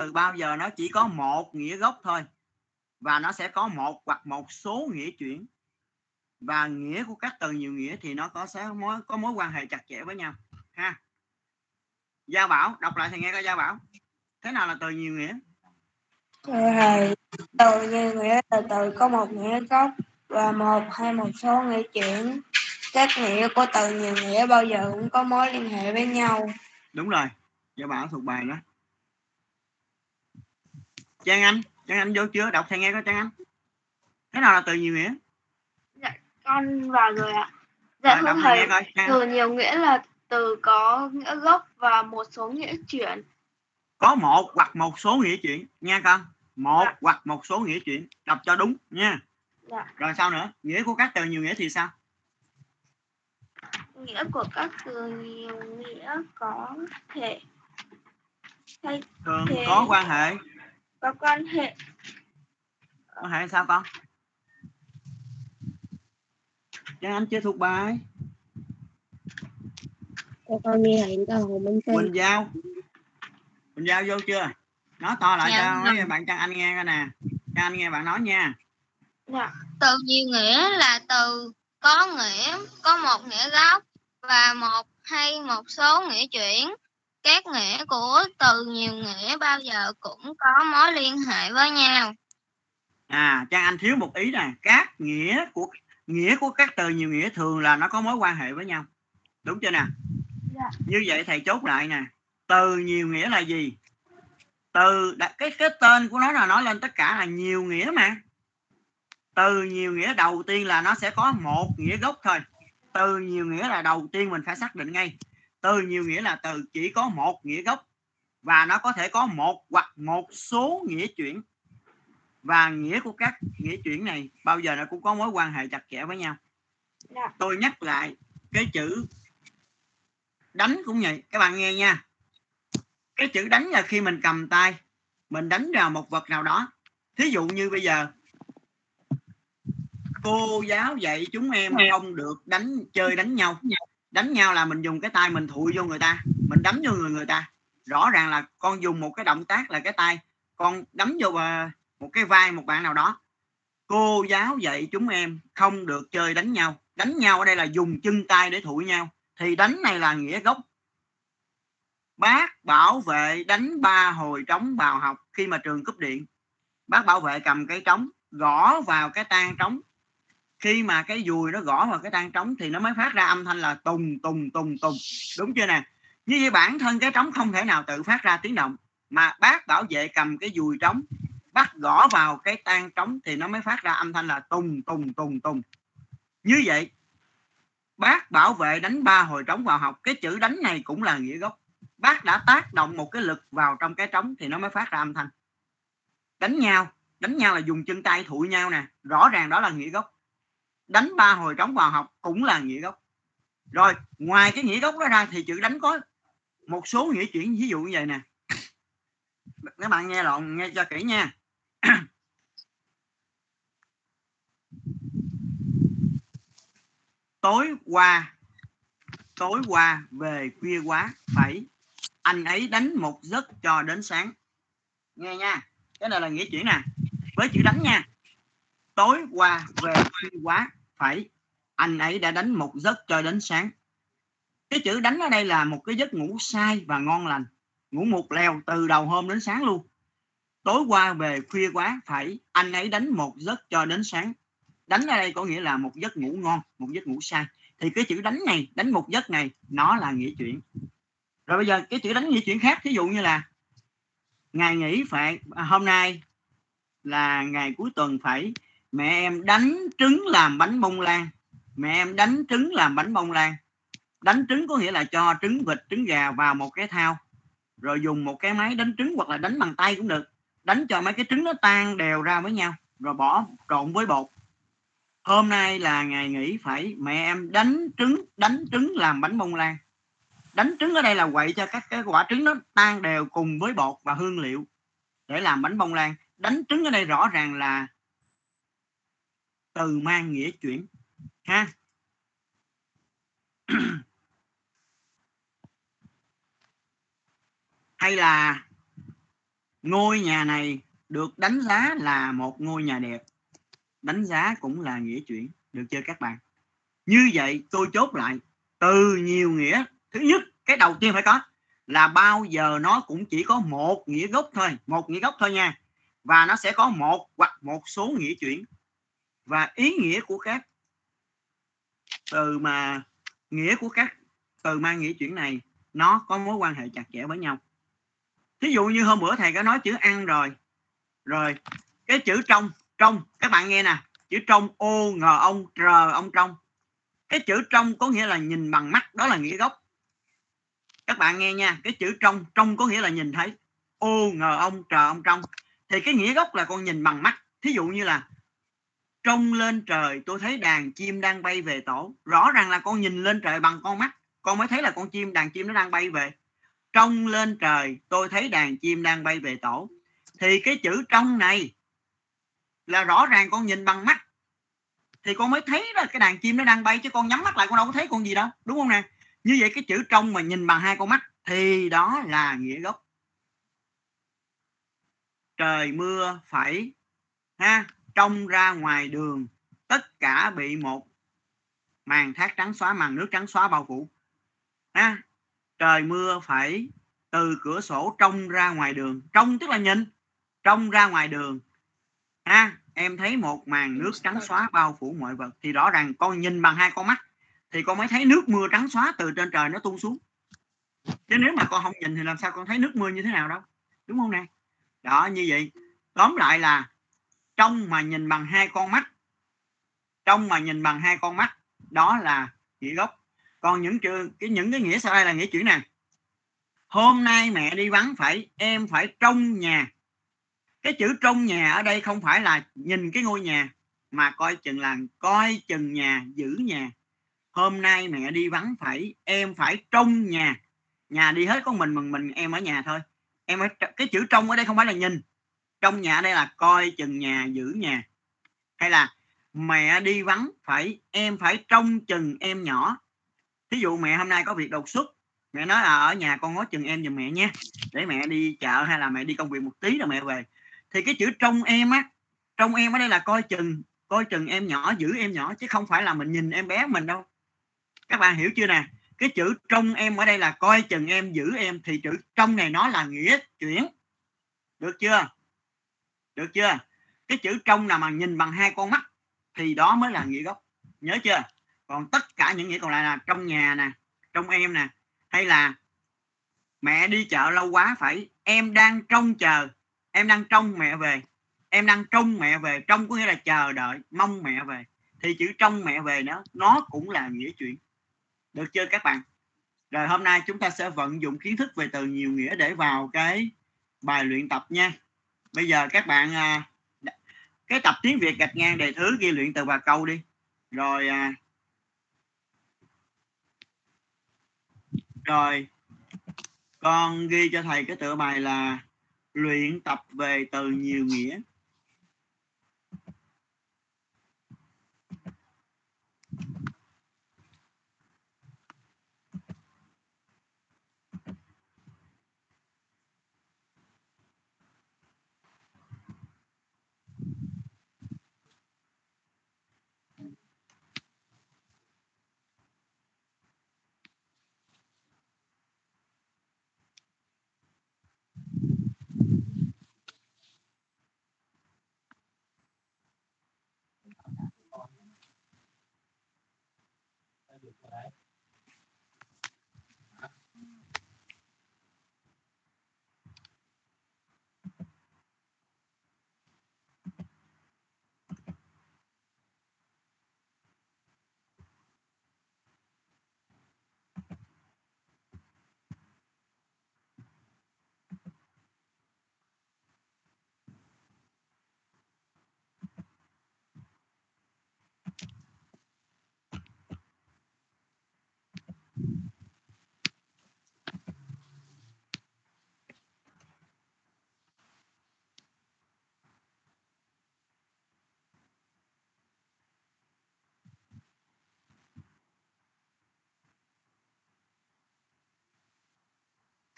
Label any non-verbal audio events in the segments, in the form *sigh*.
từ bao giờ nó chỉ có một nghĩa gốc thôi. Và nó sẽ có một hoặc một số nghĩa chuyển. Và nghĩa của các từ nhiều nghĩa thì nó có sẽ mối có mối quan hệ chặt chẽ với nhau. Ha. Gia bảo đọc lại thầy nghe coi gia bảo. Thế nào là từ nhiều nghĩa? Thầy, từ nhiều nghĩa là từ có một nghĩa gốc và một hay một số nghĩa chuyển. Các nghĩa của từ nhiều nghĩa bao giờ cũng có mối liên hệ với nhau. đúng rồi. Gia bảo thuộc bài đó trang anh trang anh vô chưa? Đọc thầy nghe coi trang anh. Thế nào là từ nhiều nghĩa con vào rồi ạ. Dạ đọc thưa thầy từ nhiều nghĩa là từ có nghĩa gốc và một số nghĩa chuyển. Có một hoặc một số nghĩa chuyển. Nha con một Dạ. hoặc một số nghĩa chuyển. Đọc cho đúng nha. Dạ. rồi sao nữa? Nghĩa của các từ nhiều nghĩa thì sao? Nghĩa của các từ nhiều nghĩa có thể hay thường Thế- có quan hệ có quan hệ. Quan hệ sao con? Trang Anh chưa thuộc bài Cho con đi hẹn cho Hồ Minh Sinh. Quỳnh Giao. Quỳnh Giao vô chưa? Nói to lại Dạ, cho mấy bạn Trang Anh nghe coi nè. Trang Anh nghe bạn nói nha. Dạ. Từ nhiều nghĩa là từ có nghĩa có một nghĩa gốc và một hay một số nghĩa chuyển các nghĩa của từ nhiều nghĩa bao giờ cũng có mối liên hệ với nhau. À Trang Anh thiếu một ý nè. Các nghĩa của nghĩa của các từ nhiều nghĩa thường là nó có mối quan hệ với nhau. Đúng chưa nè? Dạ. như vậy thầy chốt lại nè. Từ nhiều nghĩa là gì? Từ đã- cái cái tên của nó là nói lên tất cả là nhiều nghĩa mà. Từ nhiều nghĩa đầu tiên là nó sẽ có một nghĩa gốc thôi. Từ nhiều nghĩa là đầu tiên mình phải xác định ngay từ nhiều nghĩa là từ chỉ có một nghĩa gốc. Và nó có thể có một hoặc một số nghĩa chuyển. Và nghĩa của các nghĩa chuyển này bao giờ nó cũng có mối quan hệ chặt chẽ với nhau. Dạ. tôi nhắc lại cái chữ đánh cũng vậy. Các bạn nghe nha. Cái chữ đánh là khi mình cầm tay mình đánh vào một vật nào đó. Thí dụ như bây giờ cô giáo dạy chúng em không được đánh chơi đánh nhau đánh nhau là mình dùng cái tay mình thụi vô người ta, mình đấm vô người người ta. Rõ ràng là con dùng một cái động tác là cái tay, con đấm vô ờ, một cái vai một bạn nào đó. Cô giáo dạy chúng em không được chơi đánh nhau. Đánh nhau ở đây là dùng chân tay để thụi nhau. Thì đánh này là nghĩa gốc. Bác bảo vệ đánh ba hồi trống vào học khi mà trường cúp điện. Bác bảo vệ cầm cái trống, gõ vào cái tan trống khi mà cái dùi nó gõ vào cái tang trống thì nó mới phát ra âm thanh là tùng tùng tùng tùng. Đúng chưa nè? Như vậy bản thân cái trống không thể nào tự phát ra tiếng động. Mà bác bảo vệ cầm cái dùi trống, bắt gõ vào cái tang trống thì nó mới phát ra âm thanh là tùng tùng tùng tùng. Như vậy, bác bảo vệ đánh ba hồi trống vào học, cái chữ đánh này cũng là nghĩa gốc. Bác đã tác động một cái lực vào trong cái trống thì nó mới phát ra âm thanh. Đánh nhau đánh nhau là dùng chân tay thụi nhau nè. Rõ ràng đó là nghĩa gốc đánh ba hồi trống vào học cũng là nghĩa gốc. Rồi, ngoài cái nghĩa gốc đó ra thì chữ đánh có một số nghĩa chuyển, ví dụ như vậy nè. Các bạn nghe lộn, nghe cho kỹ nha. *clears throat* Tối qua tối qua về khuya quá, phải, anh ấy đánh một giấc cho đến sáng. Nghe nha, cái này là nghĩa chuyển nè, với chữ đánh nha. Tối qua về khuya quá phải, anh ấy đã đánh một giấc cho đến sáng. Cái chữ đánh ở đây là một cái giấc ngủ sai và ngon lành, ngủ một lèo từ đầu hôm đến sáng luôn. Tối qua về khuya quá, phải, anh ấy đánh một giấc cho đến sáng. Đánh ở đây có nghĩa là một giấc ngủ ngon, một giấc ngủ sai. Thì cái chữ đánh này, đánh một giấc này, nó là nghĩa chuyển. Rồi bây giờ cái chữ đánh nghĩa chuyển khác, thí dụ như là, ngày nghỉ phải à, hôm nay là ngày cuối tuần phải mẹ em đánh trứng làm bánh bông lan. Mẹ em đánh trứng làm bánh bông lan. Đánh trứng có nghĩa là cho trứng vịt, trứng gà vào một cái thao, rồi dùng một cái máy đánh trứng hoặc là đánh bằng tay cũng được. Đánh cho mấy cái trứng nó tan đều ra với nhau, rồi bỏ trộn với bột. Hôm nay là ngày nghỉ phải, mẹ em đánh trứng đánh trứng làm bánh bông lan. Đánh trứng ở đây là quậy cho các cái quả trứng nó tan đều cùng với bột và hương liệu để làm bánh bông lan. Đánh trứng ở đây rõ ràng là từ mang nghĩa chuyển, ha. *clears throat* Hay là ngôi nhà này được đánh giá là một ngôi nhà đẹp, đánh giá cũng là nghĩa chuyển. Được chưa các bạn? Như vậy tôi chốt lại, từ nhiều nghĩa. Thứ nhất, cái đầu tiên phải có là bao giờ nó cũng chỉ có một nghĩa gốc thôi, một nghĩa gốc thôi nha. Và nó sẽ có một hoặc một số nghĩa chuyển và ý nghĩa của các từ mà, nghĩa của các từ mang nghĩa chuyển này, nó có mối quan hệ chặt chẽ với nhau. Thí dụ như hôm bữa thầy có nói chữ ăn rồi. Rồi, cái chữ trong trong, các bạn nghe nè. Chữ trong, ô, ngờ, ông, trờ, ông, trong. Cái chữ trong có nghĩa là nhìn bằng mắt, đó là nghĩa gốc. Các bạn nghe nha, cái chữ trong trong có nghĩa là nhìn thấy. Ô, ngờ, ông, trờ, ông, trong. Thì cái nghĩa gốc là con nhìn bằng mắt. Thí dụ như là trông lên trời, tôi thấy đàn chim đang bay về tổ. Rõ ràng là con nhìn lên trời bằng con mắt. Con mới thấy là con chim, đàn chim nó đang bay về. Trông lên trời, tôi thấy đàn chim đang bay về tổ. Thì cái chữ trong này là rõ ràng con nhìn bằng mắt. Thì con mới thấy là cái đàn chim nó đang bay, chứ con nhắm mắt lại con đâu có thấy con gì đâu. Đúng không nè? Như vậy cái chữ trong mà nhìn bằng hai con mắt, thì đó là nghĩa gốc. Trời mưa phải, ha? Trông ra ngoài đường, tất cả bị một màn thác trắng xóa, màn nước trắng xóa bao phủ. Ha? Trời mưa phải từ cửa sổ trông ra ngoài đường. Trông tức là nhìn, trông ra ngoài đường. Ha? Em thấy một màn nước trắng xóa bao phủ mọi vật. Thì rõ ràng con nhìn bằng hai con mắt, thì con mới thấy nước mưa trắng xóa từ trên trời nó tuôn xuống. Chứ nếu mà con không nhìn thì làm sao con thấy nước mưa như thế nào đâu. Đúng không nè? Đó, như vậy. Tóm lại là trong mà nhìn bằng hai con mắt. Trong mà nhìn bằng hai con mắt đó là nghĩa gốc. Còn những trường cái những cái nghĩa sau đây là nghĩa chữ này. hôm nay mẹ đi vắng phải em phải trong nhà. Cái chữ trong nhà ở đây không phải là nhìn cái ngôi nhà mà coi chừng là coi chừng nhà giữ nhà. Hôm nay mẹ đi vắng phải em phải trong nhà. Nhà đi hết con mình mình mình em ở nhà thôi. Em ở, cái chữ trong ở đây không phải là nhìn trong nhà đây là coi chừng nhà, giữ nhà. Hay là mẹ đi vắng phải, em phải trông chừng em nhỏ. Thí dụ mẹ hôm nay có việc đột xuất, mẹ nói là ở nhà con ngó chừng em giùm mẹ nha. Để mẹ đi chợ hay là mẹ đi công việc một tí rồi mẹ về. Thì cái chữ trông em á, trông em ở đây là coi chừng coi chừng em nhỏ, giữ em nhỏ, chứ không phải là mình nhìn em bé mình đâu. Các bạn hiểu chưa nè? Cái chữ trông em ở đây là coi chừng em, giữ em, thì chữ trong này nó là nghĩa chuyển. Được chưa? Được chưa? Cái chữ trong nào mà nhìn bằng hai con mắt thì đó mới là nghĩa gốc. Nhớ chưa? Còn tất cả những nghĩa còn lại là trong nhà nè, trong em nè, hay là mẹ đi chợ lâu quá phải em đang trông chờ, em đang trông mẹ về, em đang trông mẹ về, trông có nghĩa là chờ đợi, mong mẹ về. Thì chữ trông mẹ về đó, nó cũng là nghĩa chuyện được chưa các bạn? Rồi hôm nay chúng ta sẽ vận dụng kiến thức về từ nhiều nghĩa để vào cái bài luyện tập nha bây giờ các bạn à, cái tập tiếng việt gạch ngang đề thứ ghi luyện từ và câu đi. Rồi à, rồi con ghi cho thầy cái tựa bài là luyện tập về từ nhiều nghĩa.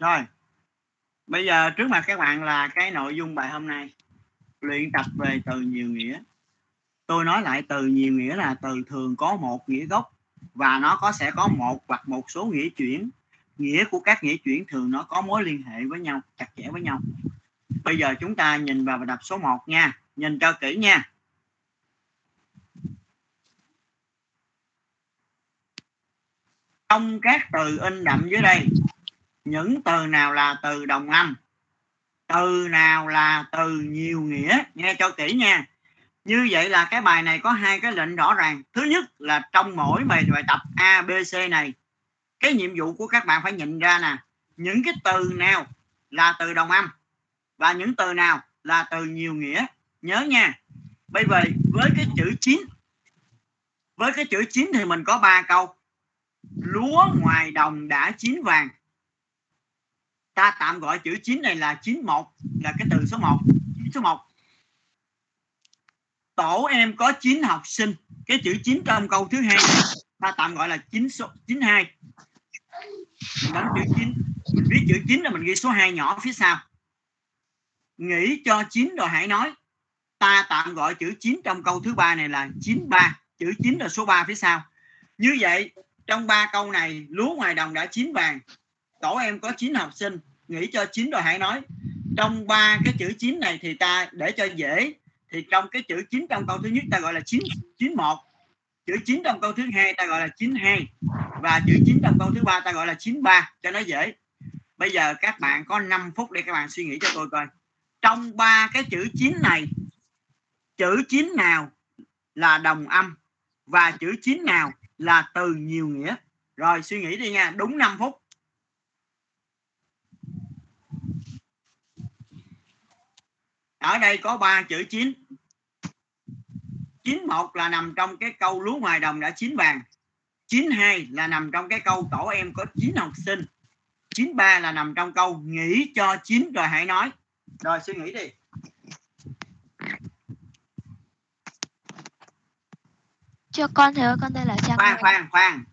rồi bây giờ trước mặt các bạn là cái nội dung bài hôm nay luyện tập về từ nhiều nghĩa. Tôi nói lại từ nhiều nghĩa là từ thường có một nghĩa gốc, và nó có sẽ có một hoặc một số nghĩa chuyển. Nghĩa của các nghĩa chuyển thường nó có mối liên hệ với nhau, chặt chẽ với nhau. Bây giờ chúng ta nhìn vào bài tập số 1 nha. Nhìn cho kỹ nha. Trong các từ in đậm dưới đây, những từ nào là từ đồng âm? Từ nào là từ nhiều nghĩa? Nghe cho kỹ nha. Như vậy là cái bài này có hai cái lệnh rõ ràng. Thứ nhất là trong mỗi bài bài tập A, B, C này, cái nhiệm vụ của các bạn phải nhìn ra nè, những cái từ nào là từ đồng âm và những từ nào là từ nhiều nghĩa. Nhớ nha. Bây giờ với cái chữ chín, với cái chữ chín thì mình có ba câu. Lúa ngoài đồng đã chín vàng ta tạm gọi chữ 9 này là chín một, là cái từ số 1 chín số 1 tổ em có 9 học sinh, cái chữ 9 trong câu thứ hai, ta tạm gọi là 9 số 92 mình đánh chữ 9 mình viết chữ 9 là mình ghi số 2 nhỏ phía sau. Nghĩ cho 9 rồi hãy nói. Ta tạm gọi chữ 9 trong câu thứ ba này là 93 chữ 9 là số 3 phía sau. Như vậy, trong ba câu này, lúa ngoài đồng đã chín vàng tổ em có 9 học sinh nghĩ cho 9 rồi hãy nói. Trong ba cái chữ 9 này thì ta để cho dễ, thì trong cái chữ 9 trong câu thứ nhất ta gọi là 9 91 chữ 9 trong câu thứ hai ta gọi là 92 và chữ 9 trong câu thứ ba ta gọi là 93 cho nó dễ. Bây giờ các bạn có 5 phút để các bạn suy nghĩ cho tôi coi. Trong ba cái chữ 9 này, chữ 9 nào là đồng âm và chữ 9 nào là từ nhiều nghĩa? Rồi suy nghĩ đi nha, đúng 5 phút. Ở đây có ba chữ chín. Chín một là nằm trong cái câu lúa ngoài đồng đã chín vàng. Chín hai là nằm trong cái câu tổ em có chín học sinh. Chín ba là nằm trong câu nghĩ cho chín rồi hãy nói. Rồi suy nghĩ đi. Cho con thầy ơi, con tên là Trang khoan Mai. khoan khoan.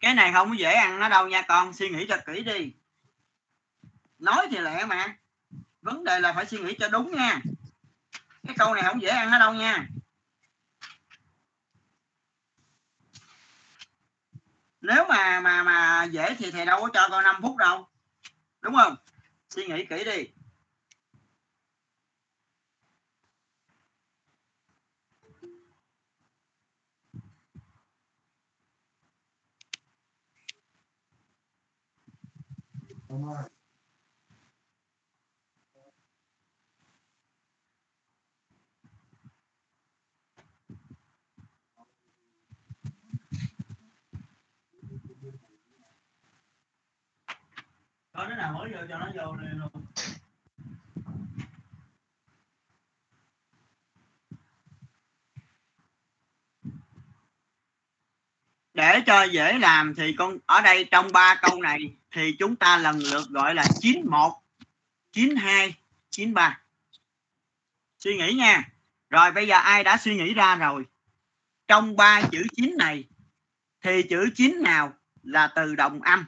Cái này không có dễ ăn nó đâu nha con suy nghĩ cho kỹ đi. Nói thì lẹ mà vấn đề là phải suy nghĩ cho đúng nha. Cái câu này không dễ ăn nó đâu nha. Nếu mà mà mà dễ thì thầy đâu có cho con 5 phút đâu. Đúng không? Suy nghĩ kỹ đi. có đứa nào mới vô cho nó vô đi luôn để cho dễ làm thì con, ở đây trong ba câu này thì chúng ta lần lượt gọi là 91 92 93 suy nghĩ nha. Rồi bây giờ ai đã suy nghĩ ra rồi? Trong ba chữ 9 này thì chữ 9 nào là từ đồng âm?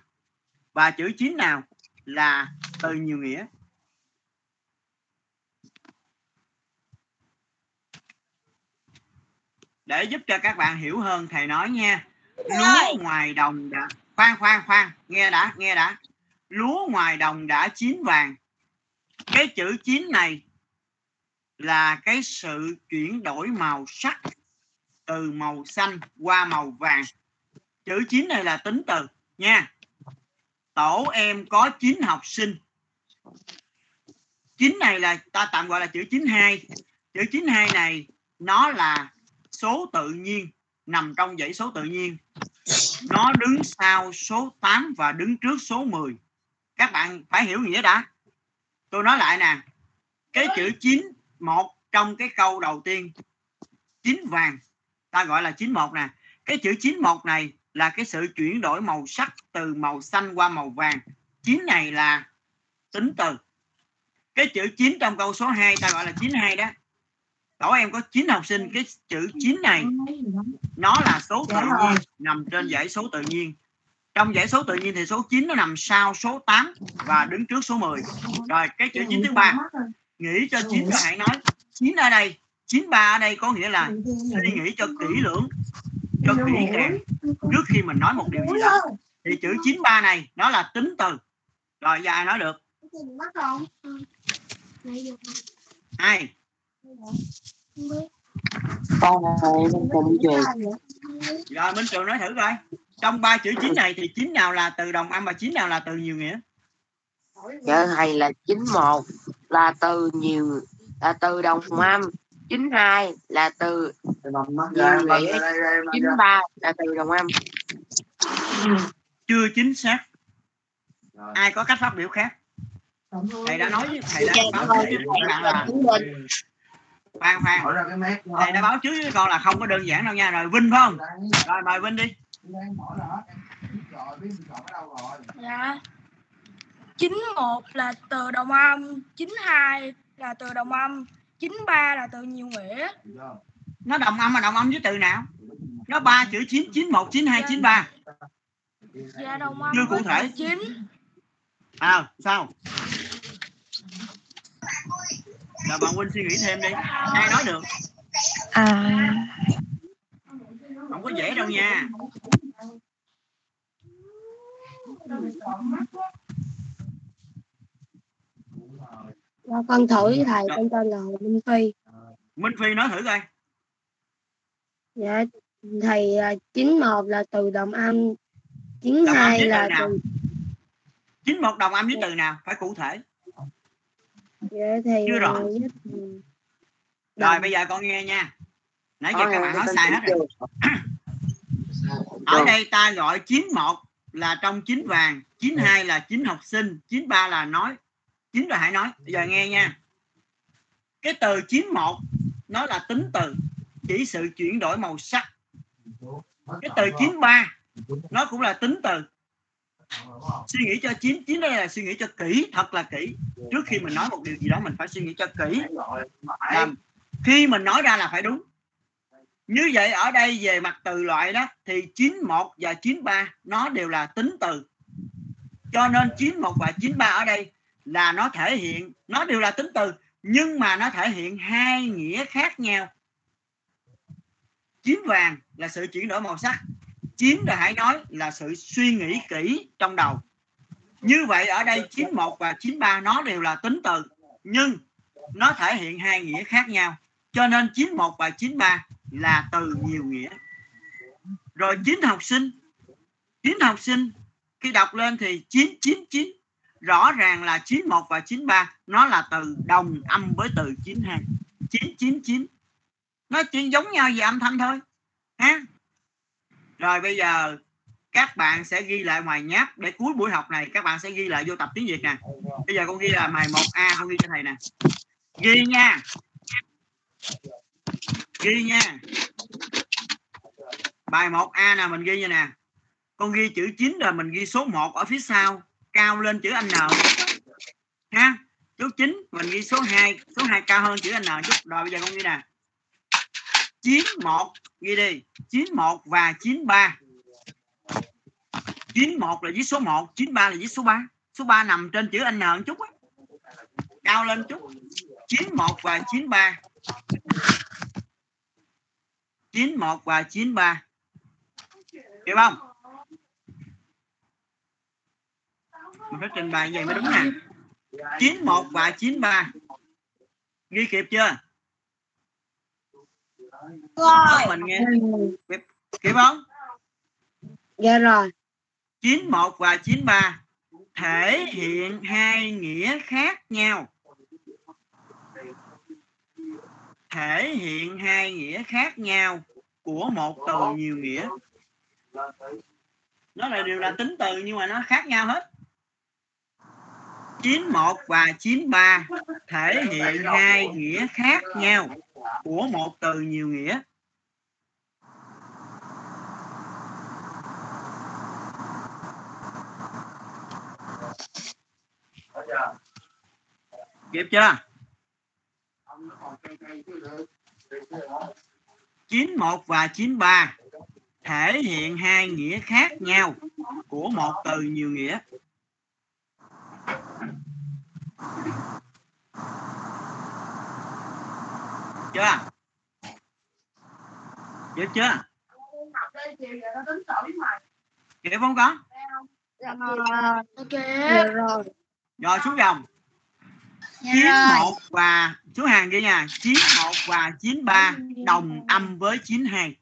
Và chữ 9 nào là từ nhiều nghĩa. Để giúp cho các bạn hiểu hơn thầy nói nha. Lúa ngoài đồng đã khoan khoan khoan nghe đã nghe đã. Lúa ngoài đồng đã chín vàng. Cái chữ chín này là cái sự chuyển đổi màu sắc từ màu xanh qua màu vàng. Chữ chín này là tính từ nha tổ em có 9 học sinh. 9 này là, ta tạm gọi là chữ 92 chữ 92 này, nó là số tự nhiên, nằm trong dãy số tự nhiên. Nó đứng sau số 8 và đứng trước số 10 các bạn phải hiểu nghĩa đã. Tôi nói lại nè, cái chữ 9 một trong cái câu đầu tiên, chín vàng. Ta gọi là 91 nè. Cái chữ 91 này là cái sự chuyển đổi màu sắc từ màu xanh qua màu vàng. Chín này là tính từ. Cái chữ 9 trong câu số 2 ta gọi là 92 đó. Tổ em có 9 học sinh cái chữ 9 này nó là số tự nhiên nằm trên dãy số tự nhiên. Trong giải số tự nhiên thì số 9 nó nằm sau số 8 và đứng trước số 10 rồi cái chữ 9 thứ ba. Nghĩ cho 9 rồi hãy nói 9 ở đây 93 ở đây có nghĩa là suy nghĩ cho kỹ lưỡng cho kỹ càng. trước khi mình nói một điều gì đó thì chữ 93 này nó là tính từ. Rồi giờ ai nói được? Ai? Con này cùng trường rồi minh trường nói thử coi. Trong ba chữ chín này thì chín nào là từ đồng âm và chín nào là từ nhiều nghĩa? Dạ thầy là 91 là từ nhiều là từ đồng âm 92 là từ nhiều nghĩa 93 là từ đồng âm. Chưa chính xác. Ai có cách phát biểu khác? Thầy đã nói với thầy đã báo trước với các bạn là khoan khoan. Thầy đã báo trước với con là không có đơn giản đâu nha. Rồi vinh phải không? Rồi mời vinh đi. Dạ. 91 là từ đồng âm, 92 là từ đồng âm, 93 là từ nhiều nghĩa. nó đồng âm mà đồng âm với từ nào? Nó ba chữ chín chín một chín hai chín ba. Dạ đồng âm Chưa cụ thể. từ 9. à sao? Rồi bạn huynh suy nghĩ thêm đi. Ai nói được? À. Không có dễ đâu nha Dạ, con thử với thầy con tên là Hồ Minh Phi. Minh phi nói thử coi. Dạ thầy à, 91 là từ đồng âm Đồng âm 92 với là từ nào? từ chín một đồng âm với từ nào? Phải cụ thể. Dạ thì Chưa rõ. à, với rồi đồng. bây giờ con nghe nha. Nãy giờ các bạn nói sai hết rồi. *clears throat* ở đây ta gọi 91 là trong chín vàng 92 là chín học sinh 93 là nói chính rồi hãy nói. Bây giờ nghe nha. Cái từ 91 nó là tính từ. Chỉ sự chuyển đổi màu sắc. Cái từ 93 nó cũng là tính từ. Suy nghĩ cho chín chín đây là suy nghĩ cho kỹ, thật là kỹ. Trước khi mình nói một điều gì đó, mình phải suy nghĩ cho kỹ. Làm, khi mình nói ra là phải đúng. Như vậy ở đây về mặt từ loại đó, thì 91 và 93 nó đều là tính từ. Cho nên 91 và 93 ở đây là nó thể hiện, nó đều là tính từ, nhưng mà nó thể hiện hai nghĩa khác nhau. Chín vàng là sự chuyển đổi màu sắc chín rồi hãy nói là sự suy nghĩ kỹ trong đầu. Như vậy ở đây 91 và 93 nó đều là tính từ, nhưng nó thể hiện hai nghĩa khác nhau. Cho nên 91 và 93 là từ nhiều nghĩa. Rồi chín học sinh, chín học sinh khi đọc lên thì 999 rõ ràng là 91 và 93 nó là từ đồng âm với từ 92 999 nó chỉ giống nhau về âm thanh thôi, ha? Rồi bây giờ các bạn sẽ ghi lại ngoài nháp để cuối buổi học này các bạn sẽ ghi lại vô tập tiếng Việt nè. Bây giờ con ghi là bài 1A con ghi cho thầy nè. Ghi nha. Ghi nha. Bài 1A nè, mình ghi như nè. Con ghi chữ 9 rồi mình ghi số 1 ở phía sau cao lên chữ N. Ha? Số 9 mình ghi số 2 số 2 cao hơn chữ N chút. Rồi bây giờ con ghi nè. 91 ghi đi. 91 và 93 91 là viết số 1 93 là viết số 3 số 3 nằm trên chữ N một chút á. Cao lên chút. 91 và 93 91 và 93 hiểu không? Mình phải trình bày vậy mới đúng nè 91 và 93 ghi kịp chưa? Rồi. mình nghe. Kịp không? Dạ rồi. 91 và 93 thể hiện hai nghĩa khác nhau. Thể hiện hai nghĩa khác nhau của một từ nhiều nghĩa. Nó là đều là tính từ nhưng mà nó khác nhau hết 91 và 93 thể hiện hai nghĩa khác nhau của một từ nhiều nghĩa. Kịp chưa? 91 và 93 thể hiện hai nghĩa khác nhau của một từ nhiều nghĩa chưa? Được chưa? Kịp không có ok. Được rồi. rồi xuống dòng. Dạ 91 và số hàng kia nha. 91 và 93 đồng âm với 92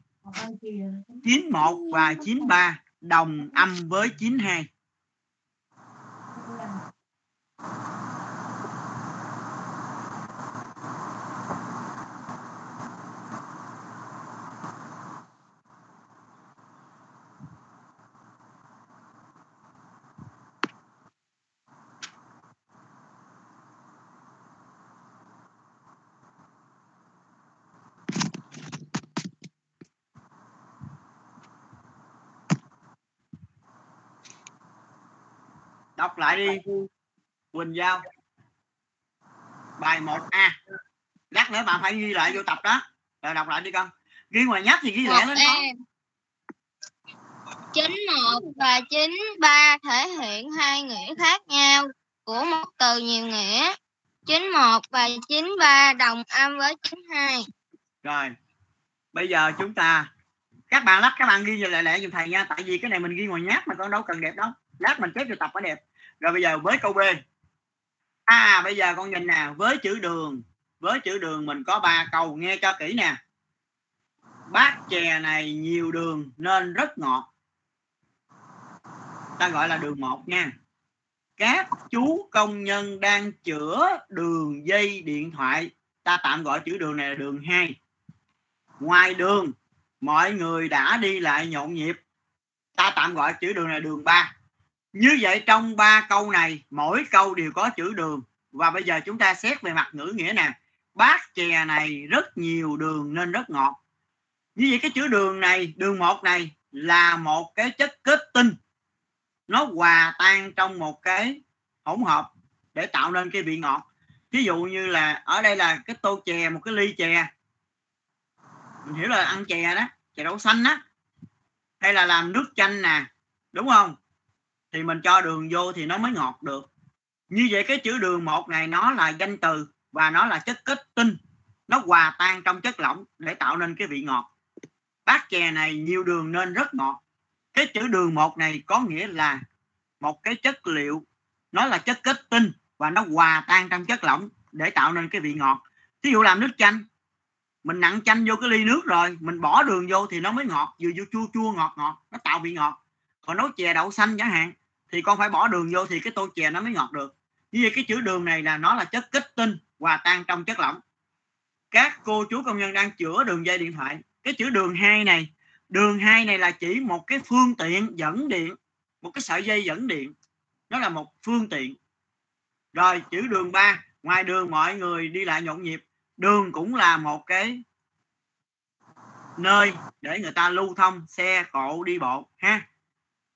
91 và 93 đồng âm với 92 đọc lại đi. Quỳnh Giao. Bài 1A lát nữa bạn phải ghi lại vô tập đó. Rồi đọc lại đi con. Ghi ngoài nháp thì ghi một lên con. Chín một và chín ba thể hiện hai nghĩa khác nhau của một từ nhiều nghĩa. Chín một và chín ba đồng âm với chín hai. Rồi. Bây giờ chúng ta các bạn lát các bạn ghi lại lẹ giùm thầy nha. Tại vì cái này mình ghi ngoài nháp mà con đâu cần đẹp đâu. Lát mình chép vô tập phải đẹp rồi bây giờ với câu B. À bây giờ con nhìn nè với chữ đường. Với chữ đường mình có ba câu. Nghe cho kỹ nè. Bát chè này nhiều đường nên rất ngọt. Ta gọi là đường một nha. Các chú công nhân đang chữa đường dây điện thoại. Ta tạm gọi chữ đường này là đường 2 ngoài đường, mọi người đã đi lại nhộn nhịp. Ta tạm gọi chữ đường này là đường 3 như vậy trong ba câu này, mỗi câu đều có chữ đường. Và bây giờ chúng ta xét về mặt ngữ nghĩa nè. Bát chè này rất nhiều đường nên rất ngọt. Như vậy cái chữ đường này, đường một này là một cái chất kết tinh. Nó hòa tan trong một cái hỗn hợp để tạo nên cái vị ngọt. Ví dụ như là ở đây là cái tô chè, một cái ly chè. Mình hiểu là ăn chè đó, chè đậu xanh đó. Hay là làm nước chanh nè, đúng không? Thì mình cho đường vô thì nó mới ngọt được. Như vậy cái chữ đường một này nó là danh từ và nó là chất kết tinh. Nó hòa tan trong chất lỏng để tạo nên cái vị ngọt. Bát chè này nhiều đường nên rất ngọt. Cái chữ đường một này có nghĩa là một cái chất liệu. Nó là chất kết tinh và nó hòa tan trong chất lỏng để tạo nên cái vị ngọt. Ví dụ làm nước chanh, mình nặn chanh vô cái ly nước rồi, mình bỏ đường vô thì nó mới ngọt. Vừa vô chua chua, ngọt ngọt, nó tạo vị ngọt. Còn nấu chè đậu xanh chẳng hạn thì con phải bỏ đường vô thì cái tô chè nó mới ngọt được. Như vậy cái chữ đường này là nó là chất kết tinh hòa tan trong chất lỏng. Các cô chú công nhân đang chữa đường dây điện thoại. Cái chữ đường hai này đường hai này là chỉ một cái phương tiện dẫn điện một cái sợi dây dẫn điện. Nó là một phương tiện. Rồi chữ đường ba, ngoài đường mọi người đi lại nhộn nhịp. Đường cũng là một cái nơi để người ta lưu thông xe cộ đi bộ ha